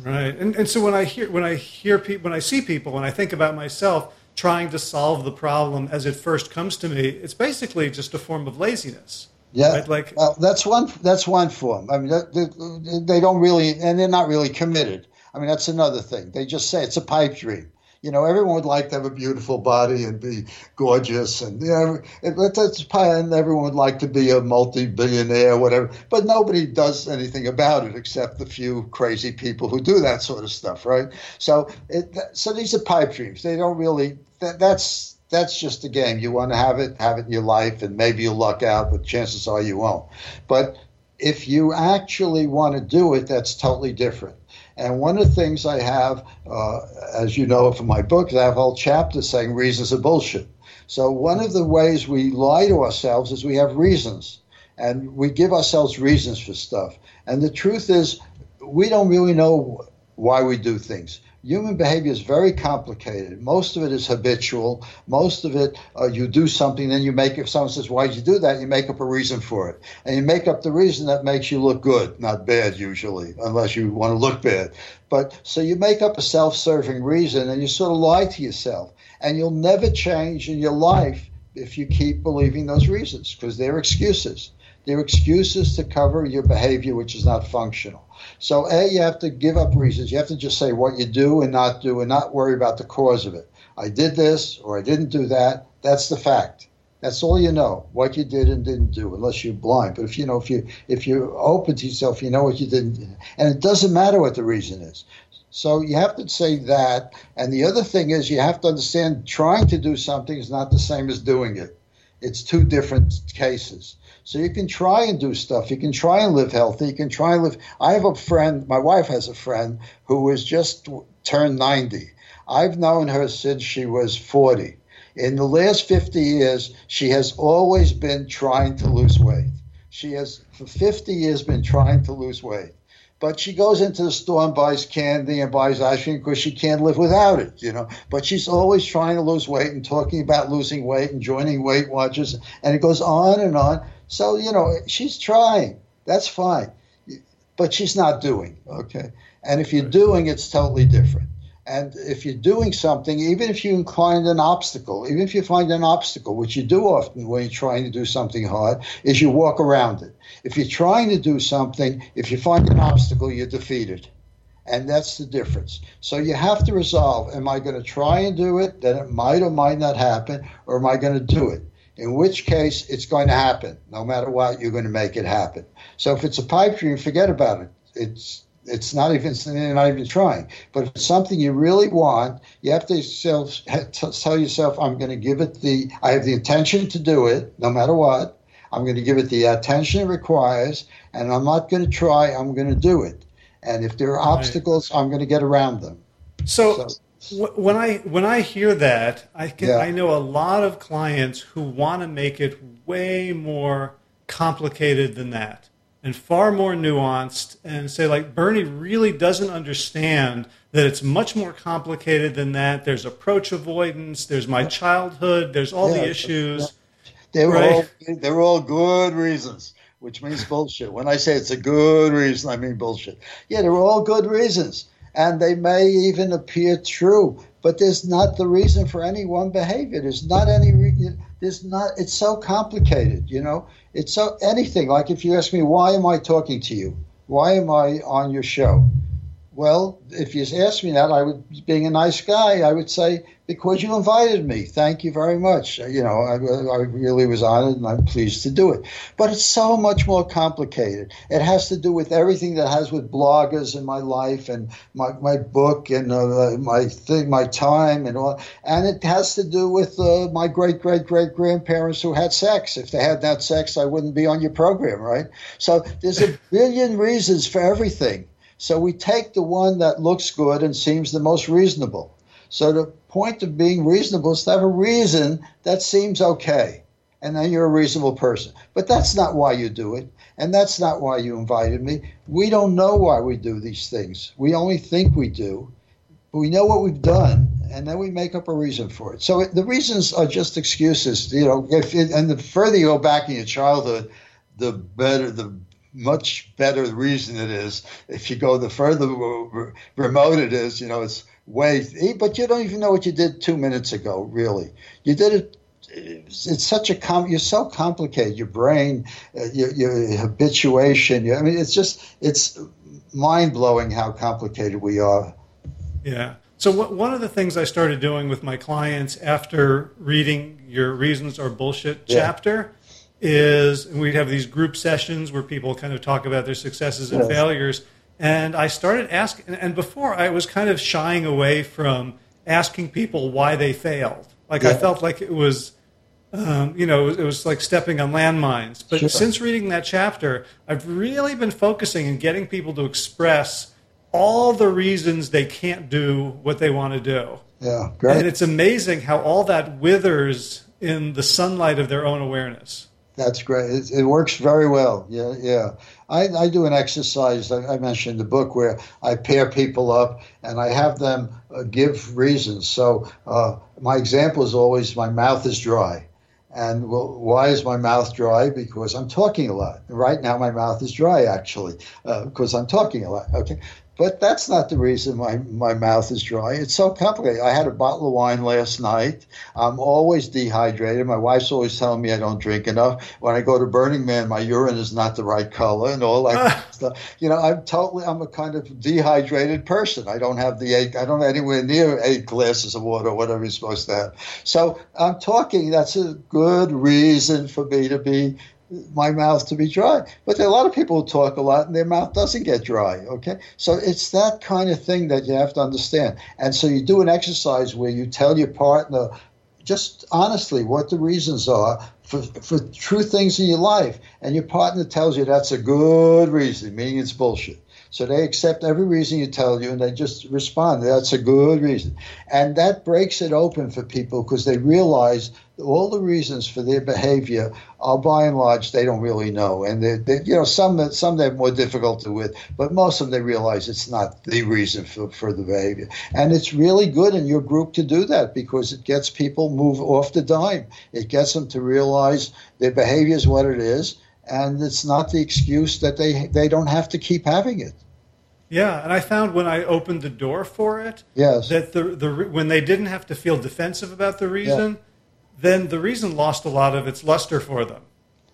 Right. And and so when I hear when I hear people when I see people when I think about myself trying to solve the problem as it first comes to me, it's basically just a form of laziness. Yeah, right? like well, that's one. That's one form. I mean, they, they don't really, and they're not really committed. I mean, that's another thing. They just say it's a pipe dream. You know, everyone would like to have a beautiful body and be gorgeous, and you know, that's and everyone would like to be a multi-billionaire, or whatever. But nobody does anything about it except the few crazy people who do that sort of stuff, right? So, it, so these are pipe dreams. They don't really. That, that's that's just a game. You want to have it, have it in your life, and maybe you'll luck out, but chances are you won't. But if you actually want to do it, that's totally different. And one of the things I have, uh, as you know from my book, I have a whole chapter saying reasons are bullshit. So one of the ways we lie to ourselves is we have reasons. and we give ourselves reasons for stuff. And the truth is, we don't really know why we do things. Human behavior is very complicated. Most of it is habitual. Most of it, uh, you do something, then you make. If someone says, "Why did you do that?" you make up a reason for it, and you make up the reason that makes you look good, not bad usually, unless you want to look bad. But so you make up a self-serving reason, and you sort of lie to yourself, and you'll never change in your life if you keep believing those reasons because they're excuses. They're excuses to cover your behavior, which is not functional. So, A, you have to give up reasons. You have to just say what you do and not do and not worry about the cause of it. I did this or I didn't do that. That's the fact. That's all you know, what you did and didn't do, unless you're blind. But if you know, if you if you're open to yourself, you know what you didn't, and it doesn't matter what the reason is. So you have to say that. And the other thing is, you have to understand trying to do something is not the same as doing it. It's two different cases. So you can try and do stuff. You can try and live healthy. You can try and live. I have a friend, my wife has a friend who has just turned 90. I've known her since she was 40. In the last 50 years, she has always been trying to lose weight. She has, for 50 years, been trying to lose weight. But she goes into the store and buys candy and buys ice cream because she can't live without it, you know. But she's always trying to lose weight and talking about losing weight and joining Weight Watchers. And it goes on and on. So, you know, she's trying. That's fine. But she's not doing, okay? And if you're doing, it's totally different. And if you're doing something, even if you incline an obstacle, even if you find an obstacle, which you do often when you're trying to do something hard, is you walk around it. If you're trying to do something, if you find an obstacle, you're defeated. And that's the difference. So you have to resolve am I going to try and do it? Then it might or might not happen, or am I going to do it? In which case, it's going to happen. No matter what, you're going to make it happen. So if it's a pipe dream, forget about it. It's it's not even you're not even trying. But if it's something you really want, you have to self, tell yourself, "I'm going to give it the. I have the intention to do it, no matter what. I'm going to give it the attention it requires, and I'm not going to try. I'm going to do it. And if there are obstacles, I'm going to get around them." So, so when I when I hear that, I can yeah. I know a lot of clients who want to make it way more complicated than that and far more nuanced and say like Bernie really doesn't understand that it's much more complicated than that. There's approach avoidance, there's my childhood, there's all yeah, the issues. They're right? all they're all good reasons, which means bullshit. When I say it's a good reason, I mean bullshit. Yeah, they're all good reasons and they may even appear true but there's not the reason for any one behavior there's not any re- there's not it's so complicated you know? It's so anything like if you ask me why am i talking to you? Why am i on your show well, if you asked me that, I would, being a nice guy, I would say, because you invited me. Thank you very much. You know, I, I, really was honored and I'm pleased to do it. But it's so much more complicated. It has to do with everything that has with bloggers in my life and my, my book and uh, my thing, my time and all. And it has to do with uh, my great, great, great grandparents who had sex. If they had that sex, I wouldn't be on your program, right? So there's a billion reasons for everything. So we take the one that looks good and seems the most reasonable. So the point of being reasonable is to have a reason that seems okay. And then you're a reasonable person. But that's not why you do it. And that's not why you invited me. We don't know why we do these things. We only think we do. But we know what we've done, and then we make up a reason for it. So it, the reasons are just excuses. You know, if it, and the further you go back in your childhood, the better, the much better reason it is. If you go the further remote it is, you know, it's way. But you don't even know what you did two minutes ago. Really, you did it. It's such a com. You're so complicated. Your brain, uh, your, your habituation. I mean, it's just it's mind blowing how complicated we are. Yeah. So one of the things I started doing with my clients after reading your reasons or bullshit yeah. chapter is we'd have these group sessions where people kind of talk about their successes and yes. failures. And I started asking, and before I was kind of shying away from asking people why they failed. Like yeah. I felt like it was, um, you know, it was like stepping on landmines. But sure. since reading that chapter, I've really been focusing and getting people to express all the reasons they can't do what they want to do. Yeah, great. And it's amazing how all that withers in the sunlight of their own awareness. That's great. It, it, works very well. Yeah, yeah. I, I do an exercise I, I, mentioned the book where I pair people up and I have them uh, give reasons. So uh, my example is always my mouth is dry. And well, why is my mouth dry? Because I'm talking a lot. Right now, my mouth is dry, actually, uh, because I'm talking a lot. Okay. But that's not the reason my, my mouth is dry. It's so complicated. I had a bottle of wine last night. I'm always dehydrated. My wife's always telling me I don't drink enough. When I go to Burning Man, my urine is not the right color and all that ah. stuff. You know, I'm totally, I'm a kind of dehydrated person. I don't have the eight, I don't have anywhere near eight glasses of water, whatever you're supposed to have. So I'm talking, that's a good reason for me to be my mouth to be dry. But a lot of people talk a lot and their mouth doesn't get dry. Okay. So it's that kind of thing that you have to understand. And so you do an exercise where you tell your partner just honestly what the reasons are for, for true things in your life. And your partner tells you that's a good reason, meaning it's bullshit. So they accept every reason you tell you and they just respond. That's a good reason. And that breaks it open for people because they realize all the reasons for their behavior are by and large they don't really know. And they, they, you know, some some they're more difficult with, but most of them they realize it's not the reason for, for the behavior. And it's really good in your group to do that because it gets people move off the dime. It gets them to realize their behavior is what it is and it's not the excuse that they they don't have to keep having it. Yeah, and I found when I opened the door for it, yes. that the the when they didn't have to feel defensive about the reason, yeah. then the reason lost a lot of its luster for them.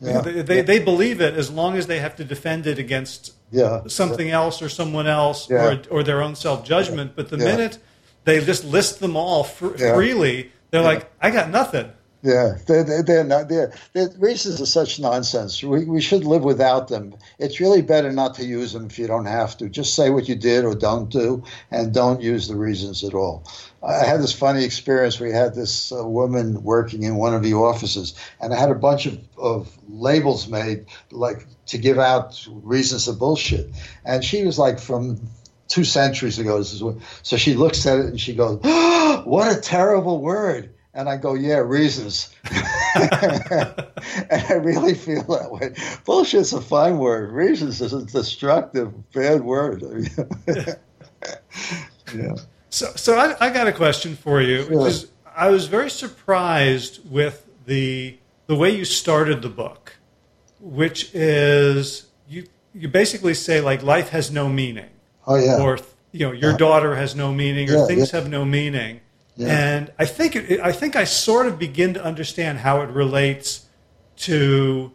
Yeah. They, they, yeah. they, believe it as long as they have to defend it against yeah. something else or someone else or, or their own self judgment. But the minute they just list them all fr- freely, they're like, I got nothing. Yeah, they're, they're, they're not. They're, they're, races are such nonsense. We, we should live without them. It's really better not to use them if you don't have to. Just say what you did or don't do, and don't use the reasons at all. I had this funny experience. We had this uh, woman working in one of the offices, and I had a bunch of, of labels made, like to give out reasons of bullshit. And she was like from two centuries ago. So she looks at it and she goes, oh, "What a terrible word." And I go, yeah, reasons. and I really feel that way. Bullshit's a fine word. Reasons is a destructive, bad word. yeah. So, so I, I, got a question for you. Sure. I was very surprised with the the way you started the book, which is you you basically say like life has no meaning. Oh yeah. Or you know your uh, daughter has no meaning, or yeah, things yeah. have no meaning. Yeah. And I think it, I think I sort of begin to understand how it relates to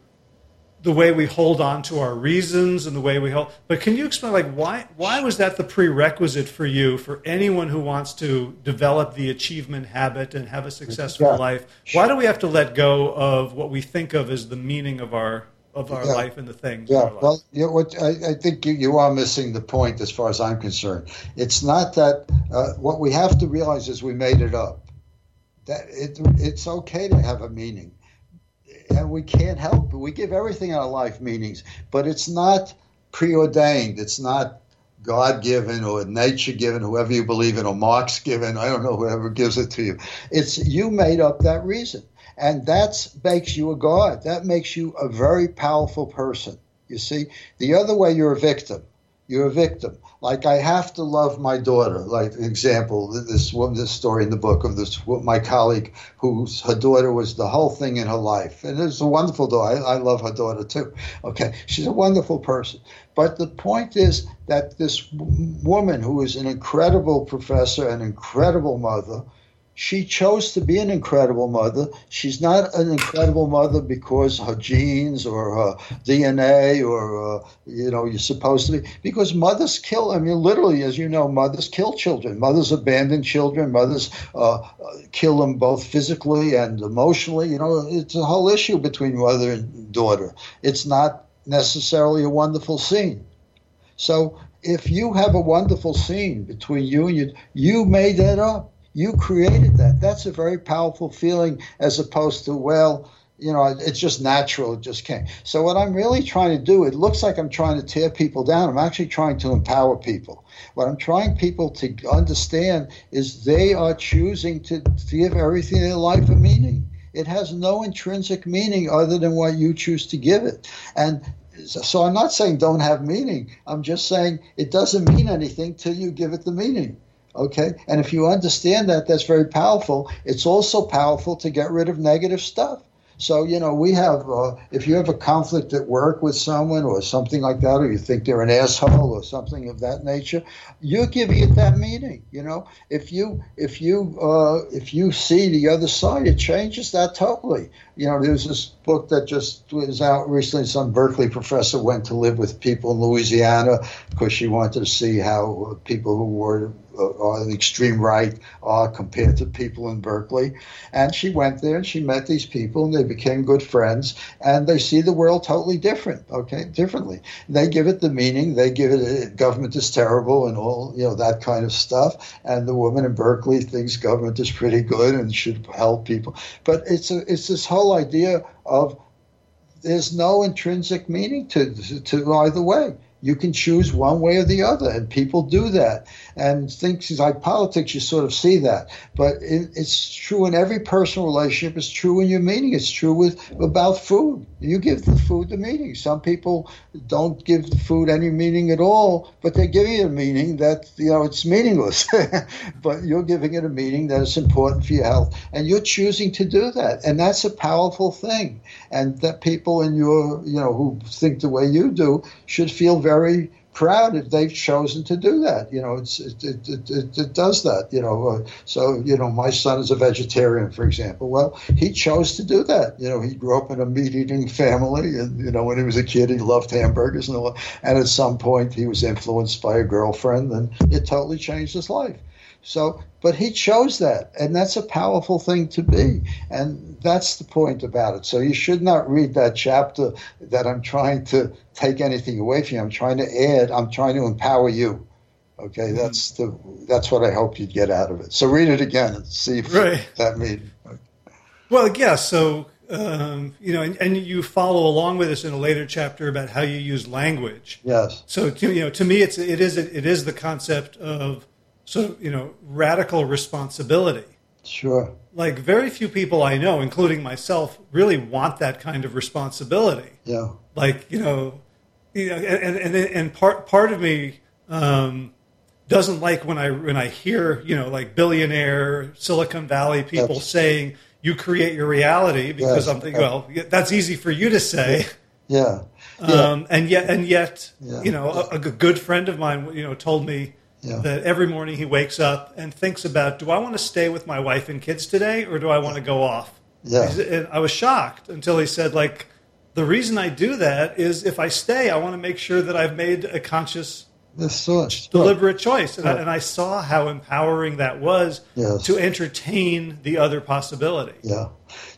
the way we hold on to our reasons and the way we hold. But can you explain, like, why why was that the prerequisite for you for anyone who wants to develop the achievement habit and have a successful yeah. life? Why do we have to let go of what we think of as the meaning of our of our yeah. life and the things. Yeah, well, you know, what, I, I, think you, you are missing the point as far as I'm concerned. It's not that uh, what we have to realize is we made it up. That it, it's okay to have a meaning, and we can't help it. We give everything in our life meanings, but it's not preordained. It's not God given or nature given, whoever you believe in, or Marx given. I don't know whoever gives it to you. It's you made up that reason. And that makes you a god. That makes you a very powerful person. You see, the other way you're a victim. You're a victim. Like I have to love my daughter. Like example, this woman, this story in the book of this my colleague whose her daughter was the whole thing in her life, and it's a wonderful daughter. I, I love her daughter too. Okay, she's a wonderful person. But the point is that this woman who is an incredible professor, an incredible mother, she chose to be an incredible mother. She's not an incredible mother because her genes or her DNA or, uh, you know, you're supposed to be. Because mothers kill, I mean, literally, as you know, mothers kill children. Mothers abandon children. Mothers uh, kill them both physically and emotionally. You know, it's a whole issue between mother and daughter. It's not necessarily a wonderful scene. So if you have a wonderful scene between you and you, you made that up you created that. That's a very powerful feeling as opposed to, well, you know, it's just natural. It just came. So what I'm really trying to do, it looks like I'm trying to tear people down. I'm actually trying to empower people. What I'm trying people to understand is they are choosing to give everything in life a meaning. it has no intrinsic meaning other than what you choose to give it. And so I'm not saying don't have meaning. I'm just saying it doesn't mean anything till you give it the meaning. Okay? And if you understand that, that's very powerful. It's also powerful to get rid of negative stuff. So, you know, we have, uh, if you have a conflict at work with someone or something like that, or you think they're an asshole or something of that nature, you're giving it that meaning. You know, if you, if you, uh, if you see the other side, it changes that totally. You know, there's this book that just was out recently. Some Berkeley professor went to live with people in Louisiana because she wanted to see how people who were on uh, the extreme right are compared to people in Berkeley. And she went there and she met these people and they became good friends and they see the world totally different, okay, differently. They give it the meaning, they give it, uh, government is terrible and all, you know, that kind of stuff. And the woman in Berkeley thinks government is pretty good and should help people. But it's, a, it's this whole idea of there's no intrinsic meaning to, to either way. You can choose one way or the other, and people do that. And things like politics, you sort of see that. But it, it's true in every personal relationship. It's true in your meaning. It's true with about food. You give the food the meaning. Some people don't give the food any meaning at all, but they're giving it a meaning that you know it's meaningless. but you're giving it a meaning that is important for your health, and you're choosing to do that, and that's a powerful thing. And that people in your you know who think the way you do should feel very proud if they've chosen to do that. You know, it's it it, it, it does that. You know, uh, so you know, my son is a vegetarian, for example. Well, he chose to do that. You know, he grew up in a meat-eating family, and you know, when he was a kid, he loved hamburgers and all. And at some point, he was influenced by a girlfriend, and it totally changed his life. So, but he chose that, and that's a powerful thing to be, and that's the point about it. So you should not read that chapter that I'm trying to take anything away from you. I'm trying to add. I'm trying to empower you. Okay, mm-hmm. that's the that's what I hope you'd get out of it. So read it again and see if right. that means. Well, yeah. So um, you know, and, and, you follow along with us in a later chapter about how you use language. Yes. So to, you know, to me, it's it is it is the concept of so you know radical responsibility. Sure. Like very few people I know, including myself, really want that kind of responsibility. Yeah. Like you know, you know, and and and part part of me um, doesn't like when I when I hear you know like billionaire Silicon Valley people saying you create your reality because yes, I'm thinking, well, that's easy for you to say. Yeah. yeah. Um, and yet, and yet, yeah. you know, a, a, good friend of mine, you know, told me yeah. That every morning he wakes up and thinks about, do I want to stay with my wife and kids today, or do I want to go off? Yeah. And I was shocked until he said, like, the reason I do that is if I stay, I want to make sure that I've made a conscious, deliberate choice. And, I, and, I, saw how empowering that was yes. to entertain the other possibility. Yeah.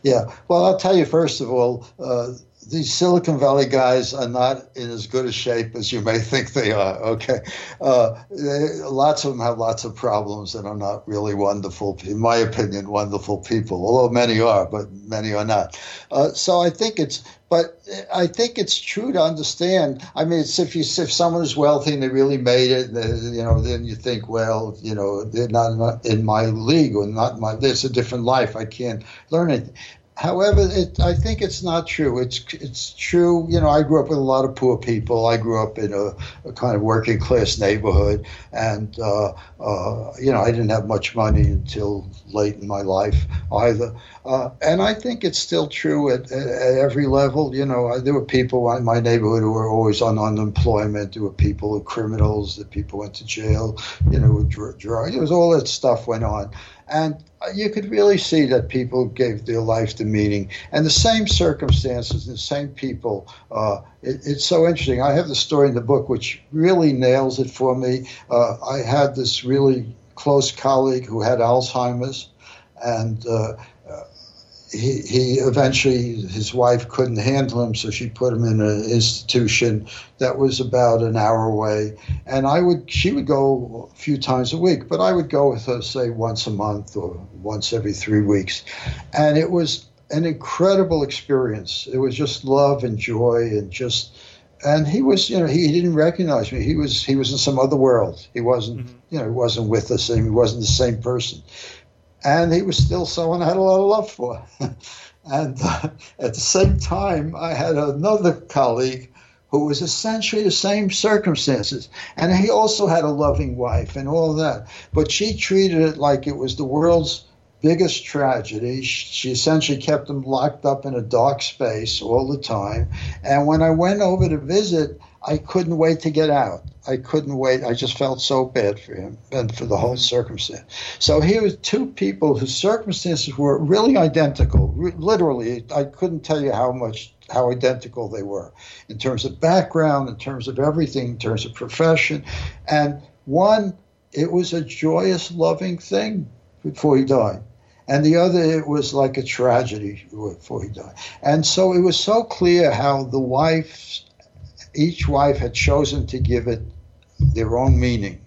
Yeah. Well, I'll tell you, first of all, uh, these Silicon Valley guys are not in as good a shape as you may think they are. Okay, uh, they, lots of them have lots of problems and are not really wonderful, in my opinion, wonderful people. Although many are, but many are not. Uh, so I think it's, but I think it's true to understand. I mean, it's if you if someone is wealthy and they really made it, you know, then you think, well, you know, they're not in my league or not my. There's a different life. I can't learn anything. However, it, I think it's not true. It's it's true. You know, I grew up with a lot of poor people. I grew up in a, a kind of working class neighborhood, and uh, uh, you know, I didn't have much money until late in my life either. Uh, and I think it's still true at, at, at every level. You know, there were people in my neighborhood who were always on unemployment. There were people who were criminals. That people went to jail. You know, drugs. It was all that stuff went on. And you could really see that people gave their life to meaning. And the same circumstances, the same people. Uh, it, it's so interesting. I have the story in the book which really nails it for me. Uh, I had this really close colleague who had Alzheimer's, and uh, he, he eventually his wife couldn't handle him so she put him in an institution that was about an hour away. And i would she would go a few times a week but i would go with her say once a month or once every three weeks. And it was an incredible experience. It was just love and joy and just and he was you know he, he didn't recognize me. He was he was in some other world. He wasn't mm-hmm. you know he wasn't with us and he wasn't the same person and he was still someone I had a lot of love for. And uh, at the same time, I had another colleague who was essentially the same circumstances. And he also had a loving wife and all of that. But she treated it like it was the world's biggest tragedy. She essentially kept him locked up in a dark space all the time. And when I went over to visit, I couldn't wait to get out. I couldn't wait. I just felt so bad for him and for the whole mm-hmm. circumstance. So here was two people whose circumstances were really identical. Literally, I couldn't tell you how much how identical they were in terms of background, in terms of everything, in terms of profession. And one, it was a joyous, loving thing before he died and the other it was like a tragedy before he died. And so it was so clear how the wife, each wife had chosen to give it their own meaning.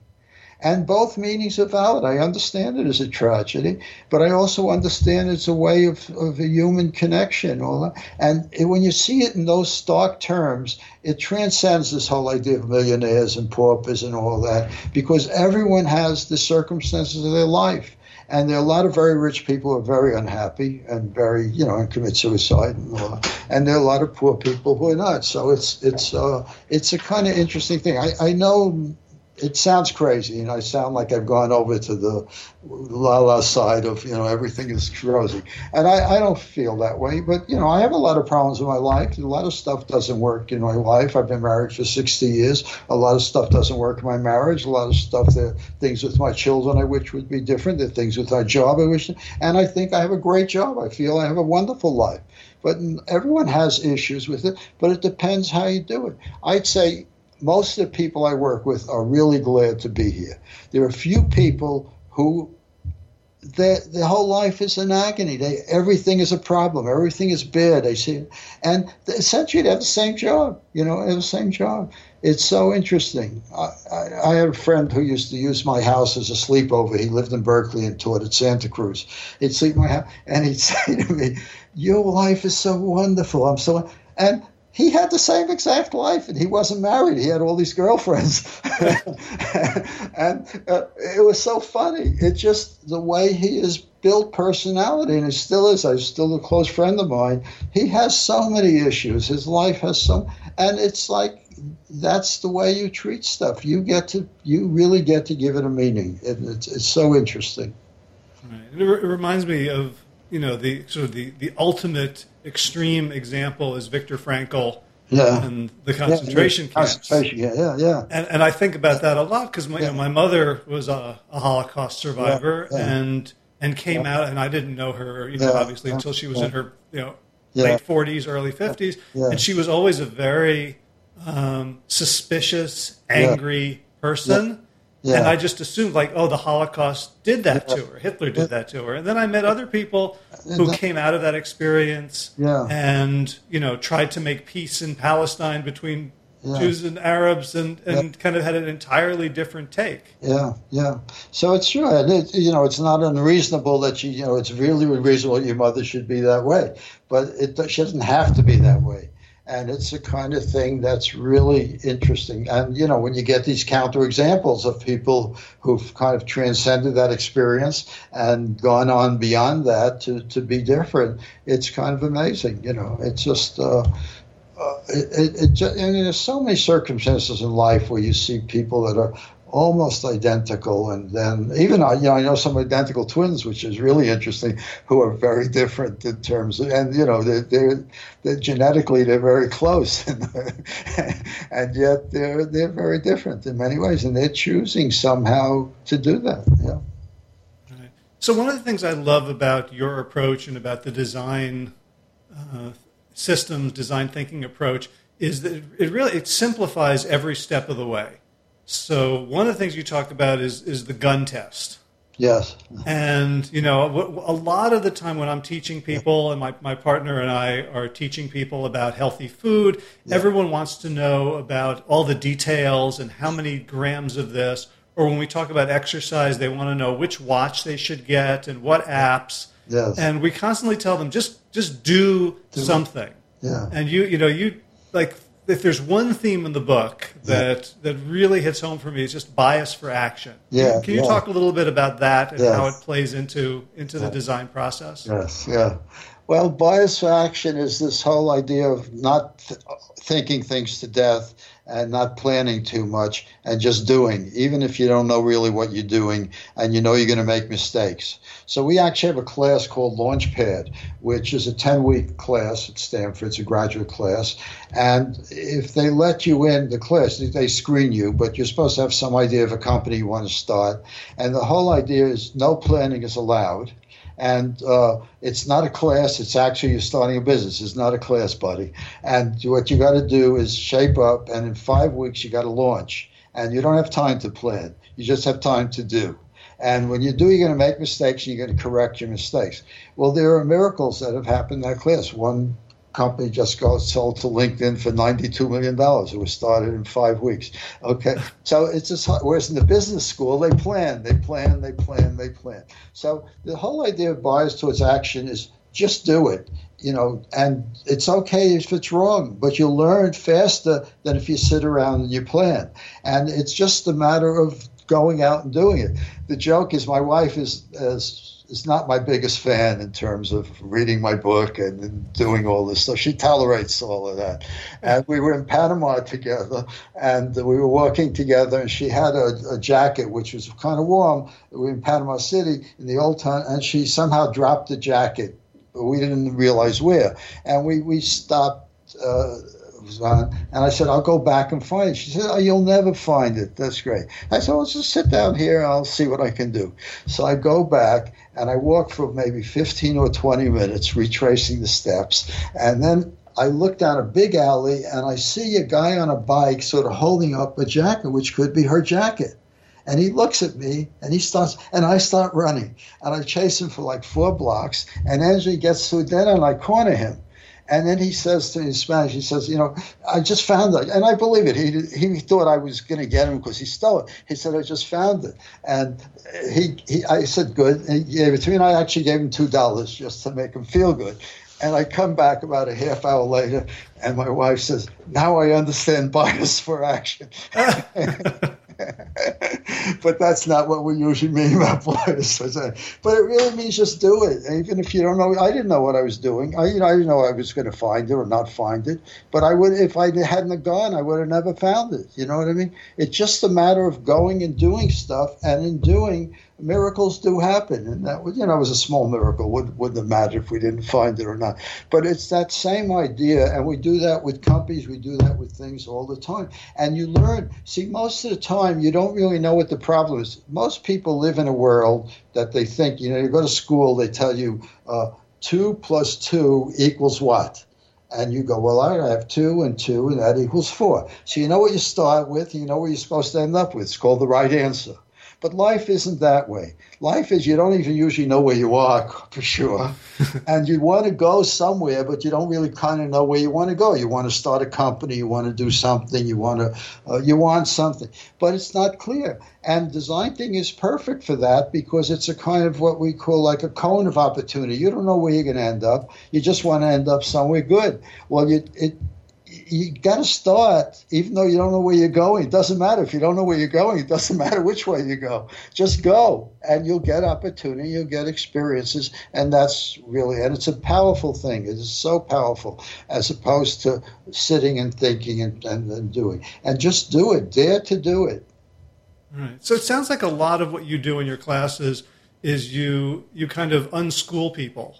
And both meanings are valid. I understand it as a tragedy, but I also understand it's a way of, of a human connection. And when you see it in those stark terms, it transcends this whole idea of millionaires and paupers and all that, because everyone has the circumstances of their life. And there are a lot of very rich people who are very unhappy and very, you know, and commit suicide. And, all and there are a lot of poor people who are not. So it's it's uh, it's a kind of interesting thing. I, I know it sounds crazy, and I sound like I've gone over to the la la side of you know everything is rosy, and I, I don't feel that way. But you know, I have a lot of problems in my life. A lot of stuff doesn't work in my life. I've been married for sixty years. A lot of stuff doesn't work in my marriage. A lot of stuff there things with my children I wish would be different. The things with my job I wish, and I think I have a great job. I feel I have a wonderful life. But everyone has issues with it, but it depends how you do it. I'd say most of the people I work with are really glad to be here. There are a few people who their, their whole life is an agony. They, everything is a problem. Everything is bad. They see, and essentially they have the same job. You know, they have the same job. It's so interesting. I, I, I had a friend who used to use my house as a sleepover. He lived in Berkeley and taught at Santa Cruz. He'd sleep in my house, and he'd say to me, "Your life is so wonderful. I'm so." And he had the same exact life and he wasn't married. He had all these girlfriends. and uh, it was so funny. It just, the way he is built personality, and he still is, I'm still a close friend of mine. He has so many issues. His life has some, and it's like, that's the way you treat stuff. You get to, you really get to give it a meaning. It, it's, it's so interesting. Right. It, re- it reminds me of, you know, the sort of the, the ultimate extreme example is Viktor Frankl yeah. and the concentration yeah, camps. Concentration, yeah, yeah, yeah. And, and I think about that a lot because my, yeah. you know, my mother was a, a Holocaust survivor yeah, and and came out, and I didn't know her, you know, obviously until she was in her, you know, late forties, early fifties, and she was always a very um, suspicious, angry person. Yeah. And I just assumed, like, oh, the Holocaust did that yeah. to her. Hitler did that to her. And then I met other people who came out of that experience yeah. and, you know, tried to make peace in Palestine between Jews and Arabs and, and kind of had an entirely different take. Yeah, yeah. So it's true. And, it, you know, it's not unreasonable that you, you know, it's really reasonable your mother should be that way. But it, she doesn't have to be that way and it's the kind of thing that's really interesting. And you know, when you get these counterexamples of people who've kind of transcended that experience and gone on beyond that to, to be different, it's kind of amazing. You know, it's just. Uh, uh, it, it, it and there's so many circumstances in life where you see people that are almost identical. And then even you know I know some identical twins, which is really interesting, who are very different in terms of, and you know they're, they're, they're genetically they're very close, and yet they're they're very different in many ways, and they're choosing somehow to do that. Yeah. So one of the things I love about your approach and about the design uh, systems, design thinking approach is that it really it simplifies every step of the way. So one of the things you talked about is is the gun test. Yes. And you know, a lot of the time when I'm teaching people, and my, my partner and I are teaching people about healthy food, yeah. everyone wants to know about all the details and how many grams of this. Or when we talk about exercise, they want to know which watch they should get and what apps. Yes. And we constantly tell them just just do, do something. Yeah. And you you know you like if there's one theme in the book that that really hits home for me, it's just bias for action. Yeah. Can you yeah. talk a little bit about that and how it plays into into the design process? Yes. Yeah. Well, bias for action is this whole idea of not th- thinking things to death and not planning too much and just doing, even if you don't know really what you're doing and you know you're going to make mistakes. So we actually have a class called Launchpad, which is a 10 week class at Stanford. It's a graduate class. And if they let you in the class, they screen you, but you're supposed to have some idea of a company you want to start. And the whole idea is no planning is allowed and uh, it's not a class. It's actually you're starting a business. It's not a class, buddy. And what you got to do is shape up, and in five weeks you got to launch. And you don't have time to plan. You just have time to do. And when you do, you're going to make mistakes and you're going to correct your mistakes. Well, there are miracles that have happened in that class. One company just got sold to LinkedIn for $92 million. It was started in five weeks. Okay. So it's just, whereas in the business school, they plan, they plan, they plan, they plan. So the whole idea of bias towards action is just do it, you know, and it's okay if it's wrong, but you'll learn faster than if you sit around and you plan. And it's just a matter of going out and doing it. The joke is my wife is, is is not my biggest fan in terms of reading my book and, doing all this stuff. She tolerates all of that. And we were in Panama together, and we were working together, and she had a, a jacket which was kind of warm. We were in Panama City in the old town, and she somehow dropped the jacket. But we didn't realize where. And we, we stopped. Uh, and I said, I'll go back and find it. She said, Oh, you'll never find it. That's great. I said, Well, just sit down here and I'll see what I can do. So I go back and I walk for maybe 15 or 20 minutes, retracing the steps. And then I look down a big alley and I see a guy on a bike sort of holding up a jacket, which could be her jacket. And he looks at me and he starts, and I start running. And I chase him for like four blocks. And as he gets through, then and I corner him. And then he says to me in Spanish, he says, you know, I just found it. And I believe it. He, he thought I was going to get him because he stole it. He said, I just found it. And he, he I said, good. And he gave it to me. And I actually gave him $2 just to make him feel good. And I come back about a half hour later, and my wife says, Now I understand bias for action. but that's not what we usually mean about bias. But it really means just do it. Even if you don't know, I didn't know what I was doing. I, you know, I didn't know I was going to find it or not find it. But I would, if I hadn't gone, I would have never found it. You know what I mean? It's just a matter of going and doing stuff, and in doing, miracles do happen, and that would, you know, it was a small miracle. Wouldn't wouldn't have mattered if we didn't find it or not. But it's that same idea, and we do that with companies. We do that with things all the time, and you learn. See, most of the time, you don't really know what the problem is. Most people live in a world that they think. You know, you go to school, they tell you uh, two plus two equals what and you go, well, I have two and two, and that equals four. So you know what you start with, you know what you're supposed to end up with. It's called the right answer. But life isn't that way. Life is you don't even usually know where you are for sure. and you want to go somewhere, but you don't really kind of know where you want to go. You want to start a company, you want to do something, you want to, uh, you want something, but it's not clear. And design thing is perfect for that because it's a kind of what we call like a cone of opportunity. You don't know where you're going to end up. You just want to end up somewhere good. Well, you, it, you got to start, even though you don't know where you're going. It doesn't matter if you don't know where you're going. It doesn't matter which way you go. Just go, and you'll get opportunity. You'll get experiences, and that's really and it's a powerful thing. It is so powerful as opposed to sitting and thinking and, and, and doing. And just do it. Dare to do it. Right. So it sounds like a lot of what you do in your classes is you you kind of unschool people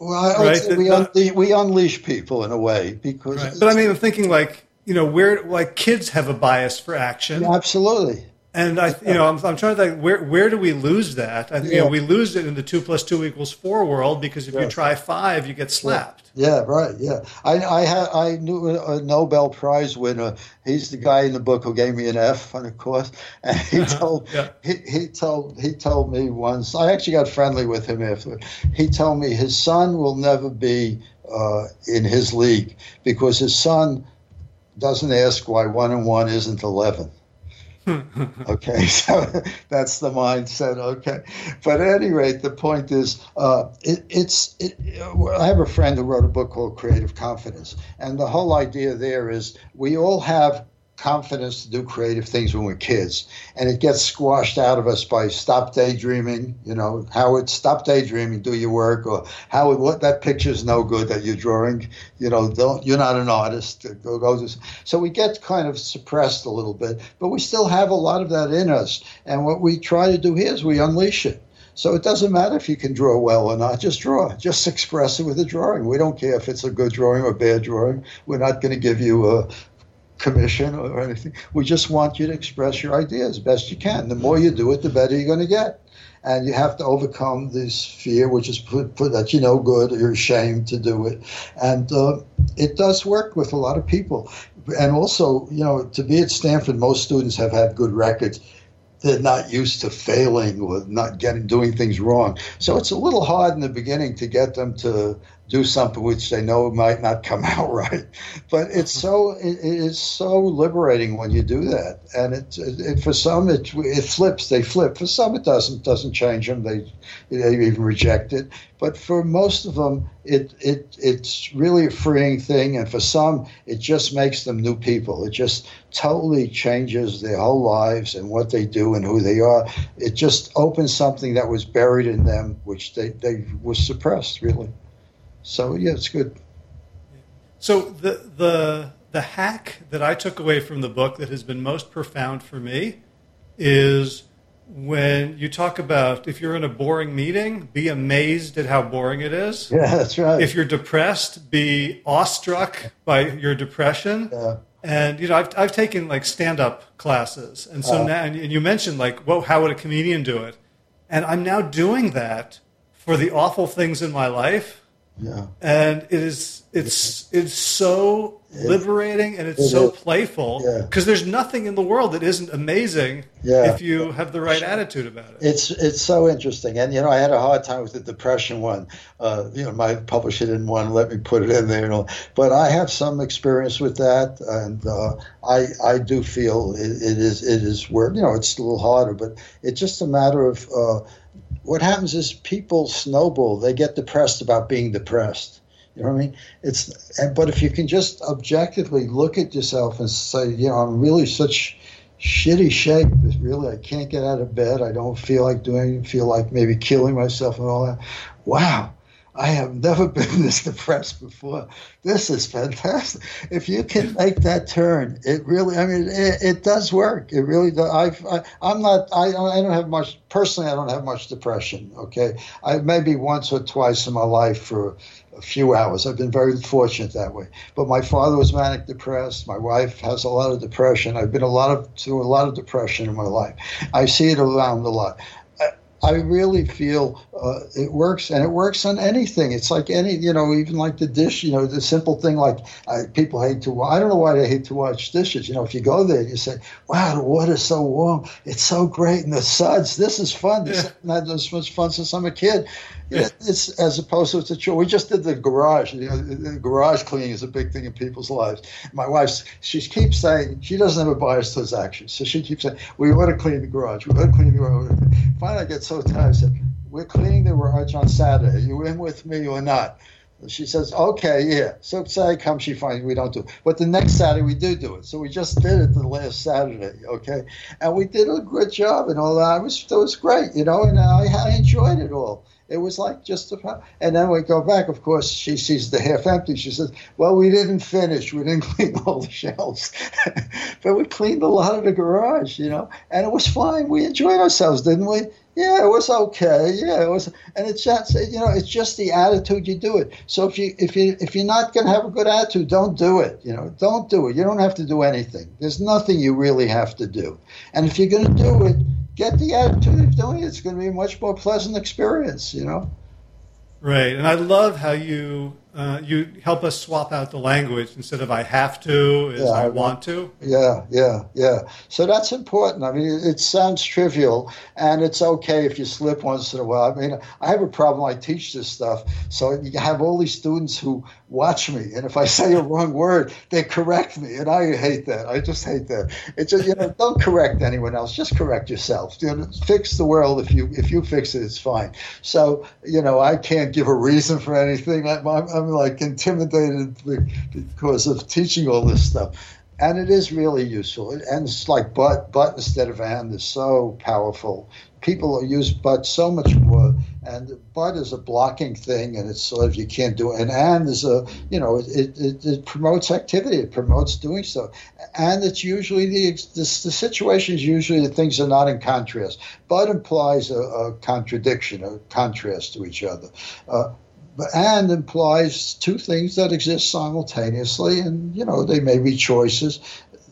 well, right? we, unle- we unleash people in a way because. Right. But I mean, I'm thinking like you know where like kids have a bias for action. Absolutely. And I, you know, I'm, I'm, trying to think where where do we lose that? I, you know, we lose it in the two plus two equals four world because if you try five, you get slapped. Yeah, right. Yeah, I I had I knew a Nobel Prize winner. He's the guy in the book who gave me an F on a course, and he told yeah. he, he told he told me once. I actually got friendly with him after. He told me his son will never be uh, in his league because his son doesn't ask why one and one isn't eleven. Okay, so that's the mindset. Okay, but at any rate, the point is, uh, it, it's. It, I have a friend who wrote a book called Creative Confidence, and the whole idea there is we all have confidence to do creative things when we're kids, and it gets squashed out of us by stop daydreaming. You know, Howard, stop daydreaming, do your work, or Howard, what that picture's no good that you're drawing. You know, don't you're not an artist. Go, go to, so we get kind of suppressed a little bit, but we still have a lot of that in us, and what we try to do here is we unleash it. So it doesn't matter if you can draw well or not. Just draw. Just express it with a drawing. We don't care if it's a good drawing or bad drawing. We're not going to give you a, commission or anything. We just want you to express your ideas best you can. The more you do it, the better you're going to get. And you have to overcome this fear, which is put, put that you know good, you're ashamed to do it. And uh, it does work with a lot of people. And also, you know, to be at Stanford, most students have had good records they're not used to failing or not getting doing things wrong. So it's a little hard in the beginning to get them to do something which they know might not come out right. But it's so it, is so liberating when you do that, and it, it for some it it flips. They flip. For some it doesn't doesn't change them. They they even reject it. But for most of them, it it it's really a freeing thing, and for some it just makes them new people. It just totally changes their whole lives and what they do and who they are. It just opens something that was buried in them, which they they was suppressed really. So yeah, it's good. So the the the hack that I took away from the book that has been most profound for me is when you talk about if you're in a boring meeting, be amazed at how boring it is. Yeah, that's right. If you're depressed, be awestruck by your depression. Yeah. And you know, I've I've taken like stand up classes, and so uh, now and you mentioned like, well, how would a comedian do it? And I'm now doing that for the awful things in my life yeah. And it is it's it's so liberating and it's it so is. playful because yeah. there's nothing in the world that isn't amazing yeah. if you have the right attitude about it. It's it's so interesting, and you know I had a hard time with the depression one. Uh, you know my publisher didn't want to let me put it in there, you know, but I have some experience with that, and uh, I I do feel it, it is it is where you know it's a little harder, but it's just a matter of. Uh, what happens is people snowball. They get depressed about being depressed. You know what I mean? It's but if you can just objectively look at yourself and say, you know, I'm really such shitty shape. Really, I can't get out of bed. I don't feel like doing. Feel like maybe killing myself and all that. Wow, I have never been this depressed before. This is fantastic. If you can make that turn, it really, I mean, it, it does work. It really does. I've, I, I'm not, I, I don't have much, personally, I don't have much depression, okay? I maybe once or twice in my life for a few hours. I've been very fortunate that way. But my father was manic depressed. My wife has a lot of depression. I've been a lot of through a lot of depression in my life. I see it around a lot. I really feel uh, it works, and it works on anything. It's like any, you know, even like the dish, you know, the simple thing like uh, people hate to. I don't know why they hate to wash dishes. You know, if you go there, you say, "Wow, the water's so warm. It's so great, and the suds. This is fun. This yeah. not as much fun since I'm a kid." Yeah. It's as opposed to a chore. We just did the garage. You know, the garage cleaning is a big thing in people's lives. My wife, she keeps saying she doesn't have a bias towards action, so she keeps saying, "We want to clean the garage. We want to clean the garage." Finally, I get so tired. I said, "We're cleaning the garage on Saturday. Are you in with me or not?" She says, okay, yeah. So Saturday comes, she finds we don't do it. But the next Saturday, we do do it. So we just did it the last Saturday, okay? And we did a good job and all that. Was, it was great, you know, and I, I enjoyed it all. It was like just a, and then we go back. Of course, she sees the half empty. She says, "Well, we didn't finish. We didn't clean all the shelves, but we cleaned a lot of the garage, you know, and it was fine. We enjoyed ourselves, didn't we? Yeah, it was okay. Yeah, it was, and it's just you know, it's just the attitude you do it. So if you if you if you're not going to have a good attitude, don't do it. You know, don't do it. You don't have to do anything. There's nothing you really have to do. And if you're going to do it, get the attitude of doing it. It's going to be a much more pleasant experience, you know? Right. And I love how you uh, you help us swap out the language instead of I have to is yeah, I, I want to. Yeah, yeah, yeah. So that's important. I mean, it, sounds trivial, and it's okay if you slip once in a while. I mean, I have a problem. I teach this stuff, so you have all these students who watch me, and if I say a wrong word, they correct me, and I hate that. I just hate that. It's just you know, don't correct anyone else. Just correct yourself. You know, fix the world. If you if you fix it, it's fine. So you know, I can't give a reason for anything. I, I'm, I'm I'm like intimidated because of teaching all this stuff. and it is really useful. And it's like but, but instead of and is so powerful. People use but so much more, and but is a blocking thing, and it's sort of you can't do it. And and is a you know it, it, it promotes activity, it promotes doing so, and it's usually the the, the situation is usually that things are not in contrast. But implies a, a contradiction, a contrast to each other. Uh, and implies two things that exist simultaneously, and you know they may be choices.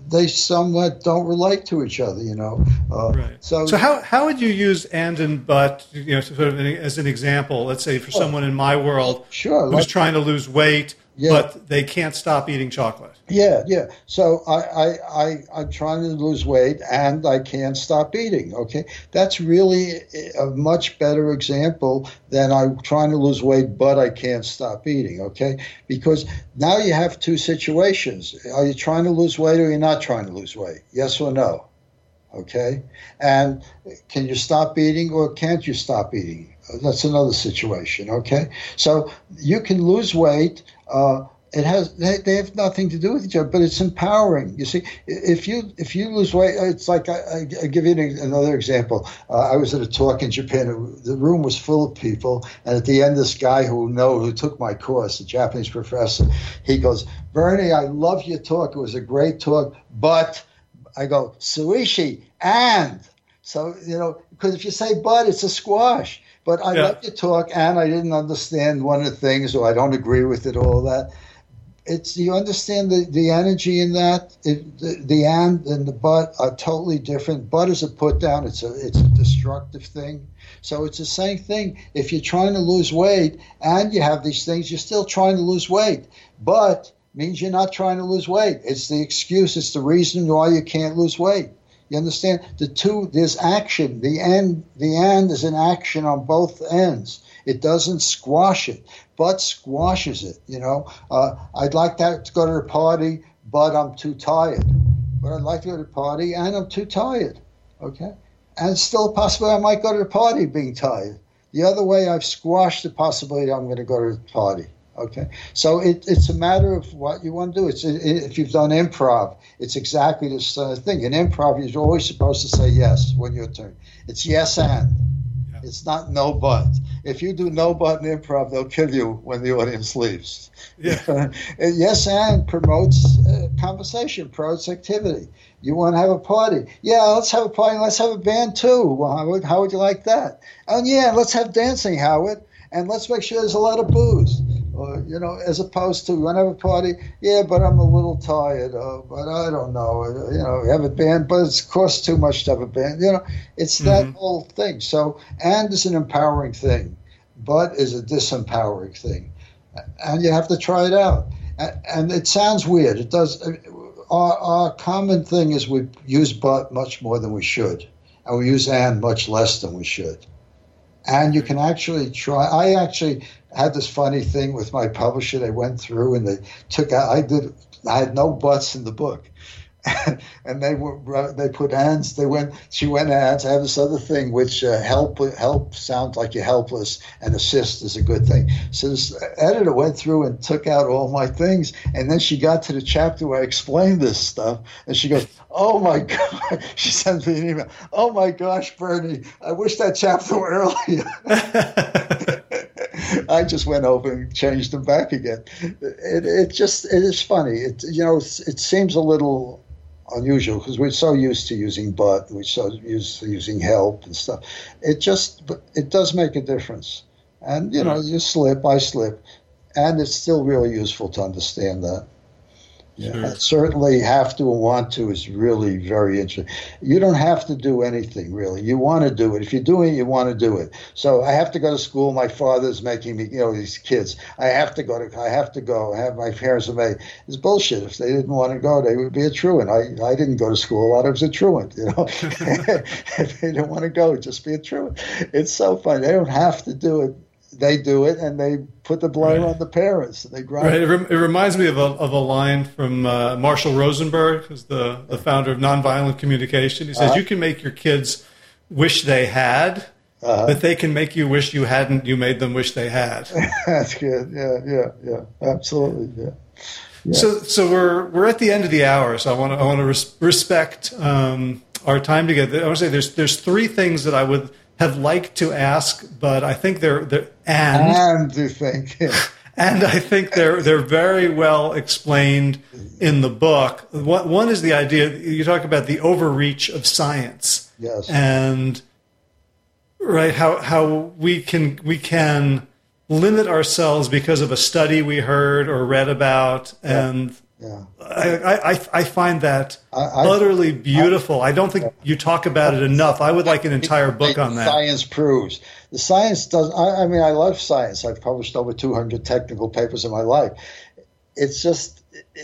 They somewhat don't relate to each other, you know. Uh, right. So, so how how would you use and and but, you know, sort of as an example? Let's say for someone in my world, sure, who's like, trying to lose weight, yeah. but they can't stop eating chocolate. Yeah, yeah. So I, I, I, I'm trying to lose weight and I can't stop eating. Okay. That's really a much better example than I'm trying to lose weight, but I can't stop eating. Okay. Because now you have two situations. Are you trying to lose weight or you're not trying to lose weight? Yes or no? Okay. And can you stop eating or can't you stop eating? That's another situation. Okay. So you can lose weight. Uh, it has they, they, have nothing to do with each other but it's empowering you see if you if you lose weight it's like i, I give you another example uh, i was at a talk in japan the room was full of people and at the end this guy who know who took my course a japanese professor he goes bernie i love your talk it was a great talk but i go suishi and so you know because if you say but it's a squash but I yeah. your talk, and I didn't understand one of the things, or I don't agree with it, all that. It's you understand the, the energy in that? It, the, the and and the but are totally different. But is a put down it's a it's a destructive thing. So it's the same thing. If you're trying to lose weight and you have these things you're still trying to lose weight. But means you're not trying to lose weight. It's the excuse it's the reason why you can't lose weight you understand the two there's action the end the end is an action on both ends it doesn't squash it, but squashes it. You know, uh, I'd like that to go to a party, but I'm too tired. But I'd like to go to a party, and I'm too tired. Okay, and still a possibility I might go to the party being tired. The other way, I've squashed the possibility I'm going to go to the party. Okay, so it, it's a matter of what you want to do. It's it, if you've done improv, it's exactly this uh, thing. In improv, you're always supposed to say yes when your turn. It's yes and. It's not no but. If you do no but in improv, they'll kill you when the audience leaves. Yeah. yes, and promotes uh, conversation, promotes activity. You want to have a party? Yeah, let's have a party. Let's have a band too. Well, how would, how would you like that? And yeah, let's have dancing, Howard. And let's make sure there's a lot of booze or you know, as opposed to when I have a party, yeah, but I'm a little tired, uh, but I don't know, you know, have a band, but it costs too much to have a band, you know, it's that mm-hmm. whole thing. So, and is an empowering thing, but is a disempowering thing, and you have to try it out. And it sounds weird. It does. Uh, our, our common thing is we use but much more than we should, and we use and much less than we should and you can actually try. I actually had this funny thing with my publisher. They went through and they took out. I did. I had no buts in the book, and they were they put hands. They went. She went hands. I have this other thing which uh, help help sounds like you're helpless, and assist is a good thing. So this editor went through and took out all my things, and then she got to the chapter where I explained this stuff, and she goes, "Oh my god!" She sends me an email. "Oh my gosh, Bernie, I wish that chapter were earlier." I just went over and changed them back again. It, it just it is funny. It you know it seems a little unusual because we're so used to using but, we're so used to using help and stuff. It just, it does make a difference. And, you know, you slip, I slip. And it's still really useful to understand that. Yeah, sure. certainly have to and want to is really very interesting. You don't have to do anything really. You want to do it. If you're doing it, you want to do it. So I have to go to school. My father's making me, you know, these kids. I have to go to. I have to go. I have my parents have made. It's bullshit. If they didn't want to go, they would be a truant. I I didn't go to school. A lot of was a truant. You know, if they didn't want to go, just be a truant. It's so fun. They don't have to do it they do it and they put the blame right. on the parents. They grind. Right. It, rem- it, reminds me of a, of a line from uh, Marshall Rosenberg, who's the, the founder of nonviolent communication. He says, uh-huh. You can make your kids wish they had, uh-huh. but they can make you wish you hadn't. You made them wish they had. That's good. Yeah, yeah, yeah. Absolutely. Yeah. Yeah. So, so we're we're at the end of the hour. So I want to I want to res- respect um, our time together. I want to say there's there's three things that I would have liked to ask, but I think they're, they're and and you think. and I think they're they're very well explained in the book. One is the idea you talk about the overreach of science, yes, and right how how we can we can limit ourselves because of a study we heard or read about, and yeah. I, I, I find that I, I, utterly beautiful. I, I, don't think you talk about it enough. I would like an entire book on that. Science proves. The science does. I, mean, I love science. I've published over 200 technical papers in my life. It's just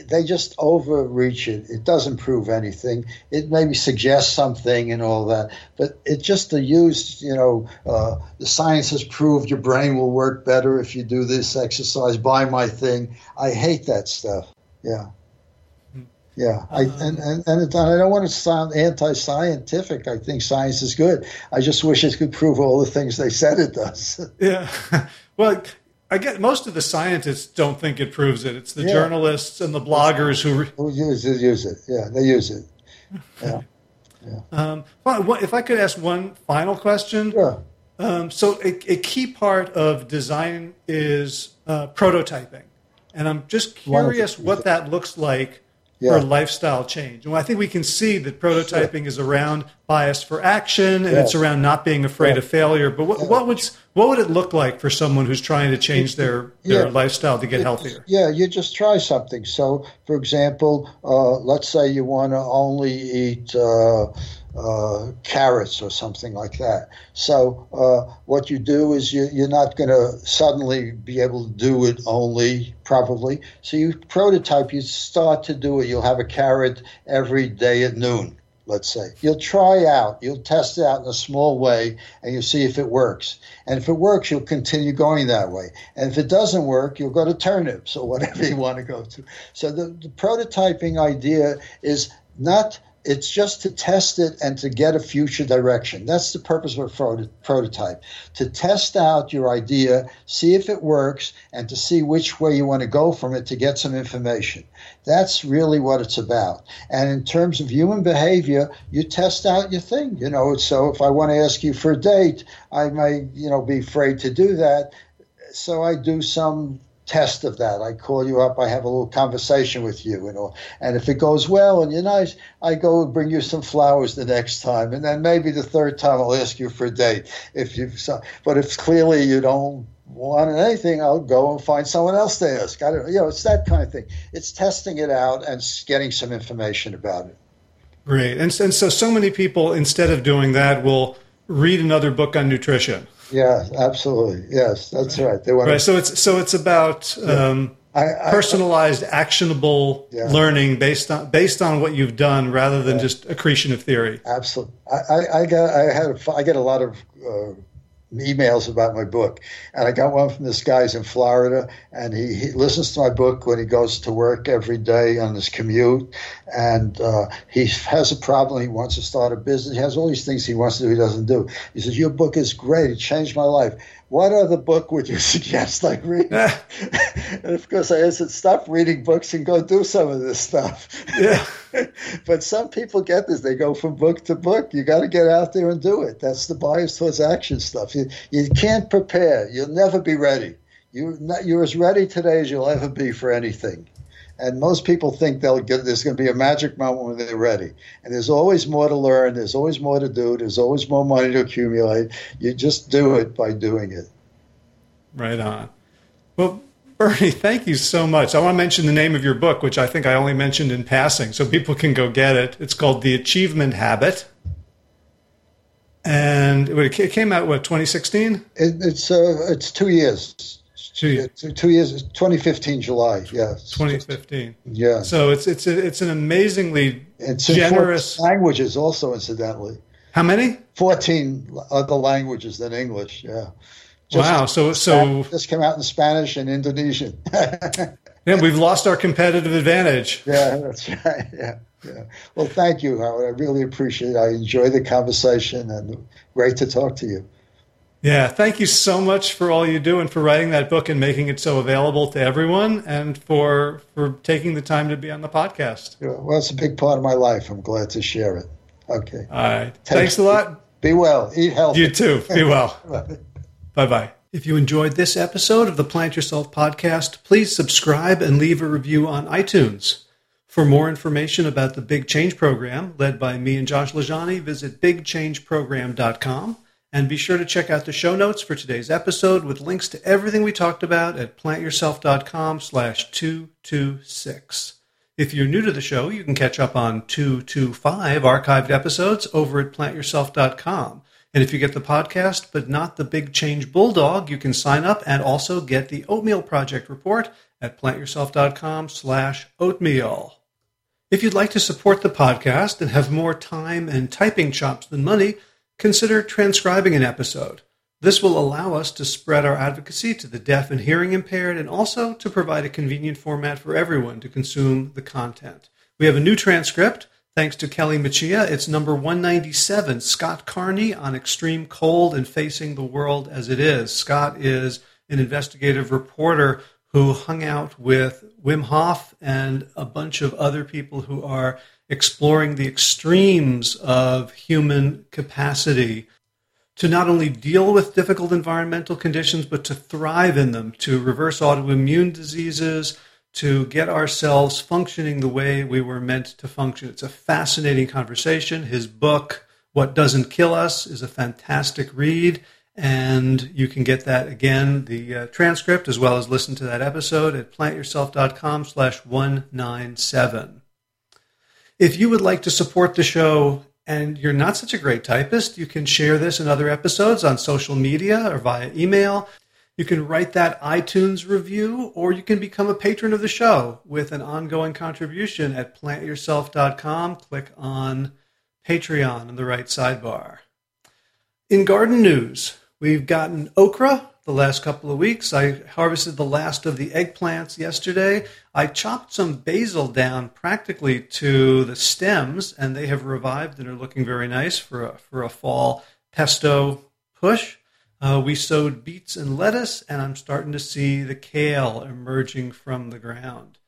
they just overreach it. It doesn't prove anything. It maybe suggests something and all that, but it just to use, you know, uh, the science has proved your brain will work better if you do this exercise. Buy my thing. I hate that stuff. Yeah. Yeah, I, uh-huh. and, and, and I don't want to sound anti-scientific. I think science is good. I just wish it could prove all the things they said it does. yeah, well, I get most of the scientists don't think it proves it. It's the yeah. journalists and the bloggers who, who use it. Use it. Yeah, they use it. Yeah. yeah. Um, if I could ask one final question. Sure. Um, so a, a, key part of design is uh, prototyping. And I'm just curious what that looks like yeah. for lifestyle change. And I think we can see that prototyping is around bias for action and yes. it's around not being afraid yeah. of failure. But what, yeah. what, would what would it look like for someone who's trying to change their their lifestyle to get healthier? Yeah, you just try something. So, for example, uh, let's say you want to only eat. Uh, uh, carrots or something like that. So uh, what you do is you, you're not going to suddenly be able to do it only probably. So you prototype. You start to do it. You'll have a carrot every day at noon. Let's say you'll try out, you'll test it out in a small way, and you'll see if it works. And if it works, you'll continue going that way. And if it doesn't work, you'll go to turnips or whatever you want to go to. So the, the prototyping idea is not it's just to test it and to get a future direction. That's the purpose of a prototype to test out your idea, see if it works, and to see which way you want to go from it to get some information. That's really what it's about. And in terms of human behavior, you test out your thing. You know, so if I want to ask you for a date, I may, you know, be afraid to do that. So I do some test of that. I call you up, I have a little conversation with you, and all. And if it goes well and you're nice, I go and bring you some flowers the next time, and then maybe the third time I'll ask you for a date. If you so but if clearly you don't want anything, I'll go and find someone else to ask. I don't, you know, it's that kind of thing. It's testing it out and getting some information about it. Great, and, and so so many people instead of doing that will read another book on nutrition. Yeah, absolutely. Yes, that's right. They want right. To, so it's so it's about um, I, I, personalized, actionable yeah. learning based on based on what you've done, rather than yeah. just accretion of theory. Absolutely. I, I got I had I get a lot of uh, emails about my book. And I got one from this guy's in Florida, and he, he listens to my book when he goes to work every day on his commute. And uh, he has a problem. He wants to start a business. He has all these things he wants to do, he doesn't do. He says, Your book is great. It changed my life what other book would you suggest I read? and of course, I said, stop reading books and go do some of this stuff. Yeah. but some people get this; they go from book to book. You got to get out there and do it. That's the bias towards action stuff. You you can't prepare. You'll never be ready. You you're as ready today as you'll ever be for anything. And most people think they'll get there's going to be a magic moment when they're ready. And there's always more to learn. There's always more to do. There's always more money to accumulate. You just do it by doing it. Right on. Well, Bernie, thank you so much. I want to mention the name of your book, which I think I only mentioned in passing, so people can go get it. It's called The Achievement Habit. And it came out, what, 2016? It, it's, uh, it's two years. Two years. two years. 2015 July. Yeah. 2015. Yeah. So it's it's a, it's an amazingly it's generous languages also incidentally. How many? 14 other languages than English. Yeah. Just wow. So so this came out in Spanish and Indonesian. yeah, we've lost our competitive advantage. Yeah, that's right. Yeah. Yeah. Well, thank you, Howard. I really appreciate it. I enjoy the conversation and great to talk to you. Yeah, thank you so much for all you do and for writing that book and making it so available to everyone and for for taking the time to be on the podcast. Well, it's a big part of my life. I'm glad to share it. Okay. All right. Thanks a lot. Be well. Eat healthy. You too. Be well. bye bye. If you enjoyed this episode of the Plant Yourself podcast, please subscribe and leave a review on iTunes. For more information about the Big Change Program, led by me and Josh LaJaunie, visit bigchangeprogram.com. And be sure to check out the show notes for today's episode with links to everything we talked about at plantyourself.com slash 226. If you're new to the show, you can catch up on 225 archived episodes over at plantyourself.com. And if you get the podcast, but not the Big Change Bulldog, you can sign up and also get the Oatmeal Project report at plantyourself.com slash oatmeal. If you'd like to support the podcast and have more time and typing chops than money, consider transcribing an episode. This will allow us to spread our advocacy to the deaf and hearing impaired and also to provide a convenient format for everyone to consume the content. We have a new transcript. Thanks to Kelly Machia, it's number 197, Scott Carney on Extreme Cold and Facing the World as It Is. Scott is an investigative reporter who hung out with Wim Hof and a bunch of other people who are exploring the extremes of human capacity to not only deal with difficult environmental conditions, but to thrive in them, to reverse autoimmune diseases, to get ourselves functioning the way we were meant to function. It's a fascinating conversation. His book, What Doesn't Kill Us, is a fantastic read. And you can get that again, the uh, transcript, as well as listen to that episode at plantyourself.com slash 197. If you would like to support the show and you're not such a great typist, you can share this in other episodes on social media or via email. You can write that iTunes review, or you can become a patron of the show with an ongoing contribution at plantyourself.com. Click on Patreon in the right sidebar. In garden news, we've gotten okra the last couple of weeks. I harvested the last of the eggplants yesterday. I chopped some basil down practically to the stems, and they have revived and are looking very nice for a, for a fall pesto push. Uh, we sowed beets and lettuce, and I'm starting to see the kale emerging from the ground.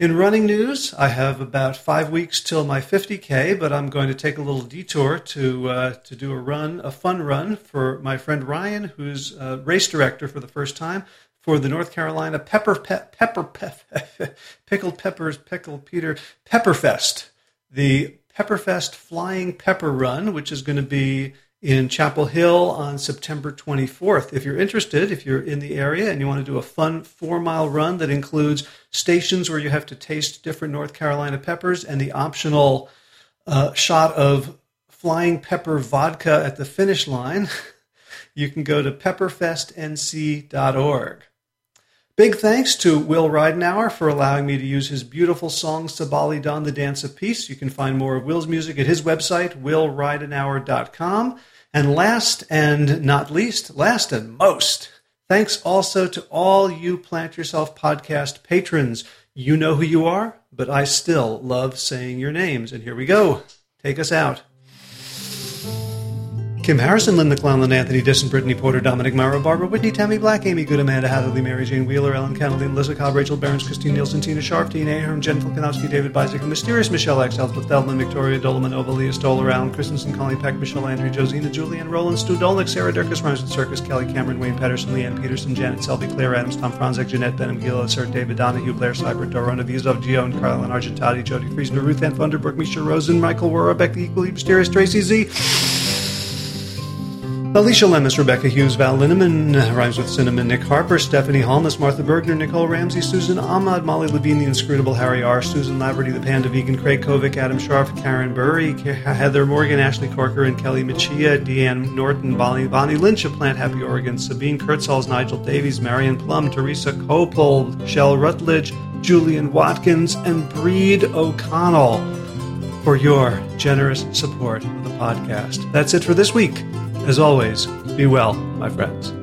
In running news, I have about five weeks till my 50K, but I'm going to take a little detour to, uh, to do a run, a fun run for my friend Ryan, who's race director for the first time for the North Carolina Pepper pe- Pepper pe- Pickled Peppers Pickled Peter Pepperfest, the Pepperfest Flying Pepper Run, which is going to be in Chapel Hill on September 24th. If you're interested, if you're in the area and you want to do a fun four mile run that includes stations where you have to taste different North Carolina peppers and the optional uh, shot of flying pepper vodka at the finish line, you can go to pepperfestnc.org. Big thanks to Will Ridenour for allowing me to use his beautiful song Sabali Don, the Dance of Peace. You can find more of Will's music at his website, willridenour.com. And last and not least, last and most, thanks also to all you Plant Yourself podcast patrons. You know who you are, but I still love saying your names. And here we go. Take us out. Kim Harrison, Linda Clownland, Anthony Disson, Brittany Porter, Dominic Morrow, Barbara Whitney, Tammy Black, Amy Good, Amanda Hatherley, Mary Jane Wheeler, Ellen Kennedy, Melissa Cobb, Rachel Behrens, Christine Nielsen, Tina Sharp, Dean Ahern, Jen Falkanowski, David Bizek, Mysterious Michelle X, Elspeth Feldman, Victoria Dolomanova, Leah Stoller, Alan Christensen, Colleen Peck, Michelle Landry, Josina, Julian, Roland, Stu Dolnick, Sarah Durkis, Rhymes with Circus, Kelly Cameron, Wayne Pedersen, Leanne Peterson, Janet Selby, Claire Adams, Tom Franzek, Jeanette Benham, Gila, Sir David Donahue, Blair Seibert, Dorona Vizov, Gio, and Carlin Argentati, Jody Friesner, Ruth Ann Funderburg, Misha Rosen, Michael Warbeck, the equally mysterious Tracy Z. Alicia Lemus, Rebecca Hughes, Val Linneman, rhymes with Cinnamon, Nick Harper, Stephanie Holness, Martha Bergner, Nicole Ramsey, Susan Ahmad, Molly Levine, the inscrutable Harry R., Susan Laverty, the Panda Vegan, Craig Kovic, Adam Sharf, Karen Burry, Heather Morgan, Ashley Corker, and Kelly Machia, Deanne Norton, Bonnie, Bonnie Lynch of Plant Happy Oregon, Sabine Kurtzals, Nigel Davies, Marion Plum, Teresa Copel, Shell Rutledge, Julian Watkins, and Breed O'Connell for your generous support of the podcast. That's it for this week. As always, be well, my friends.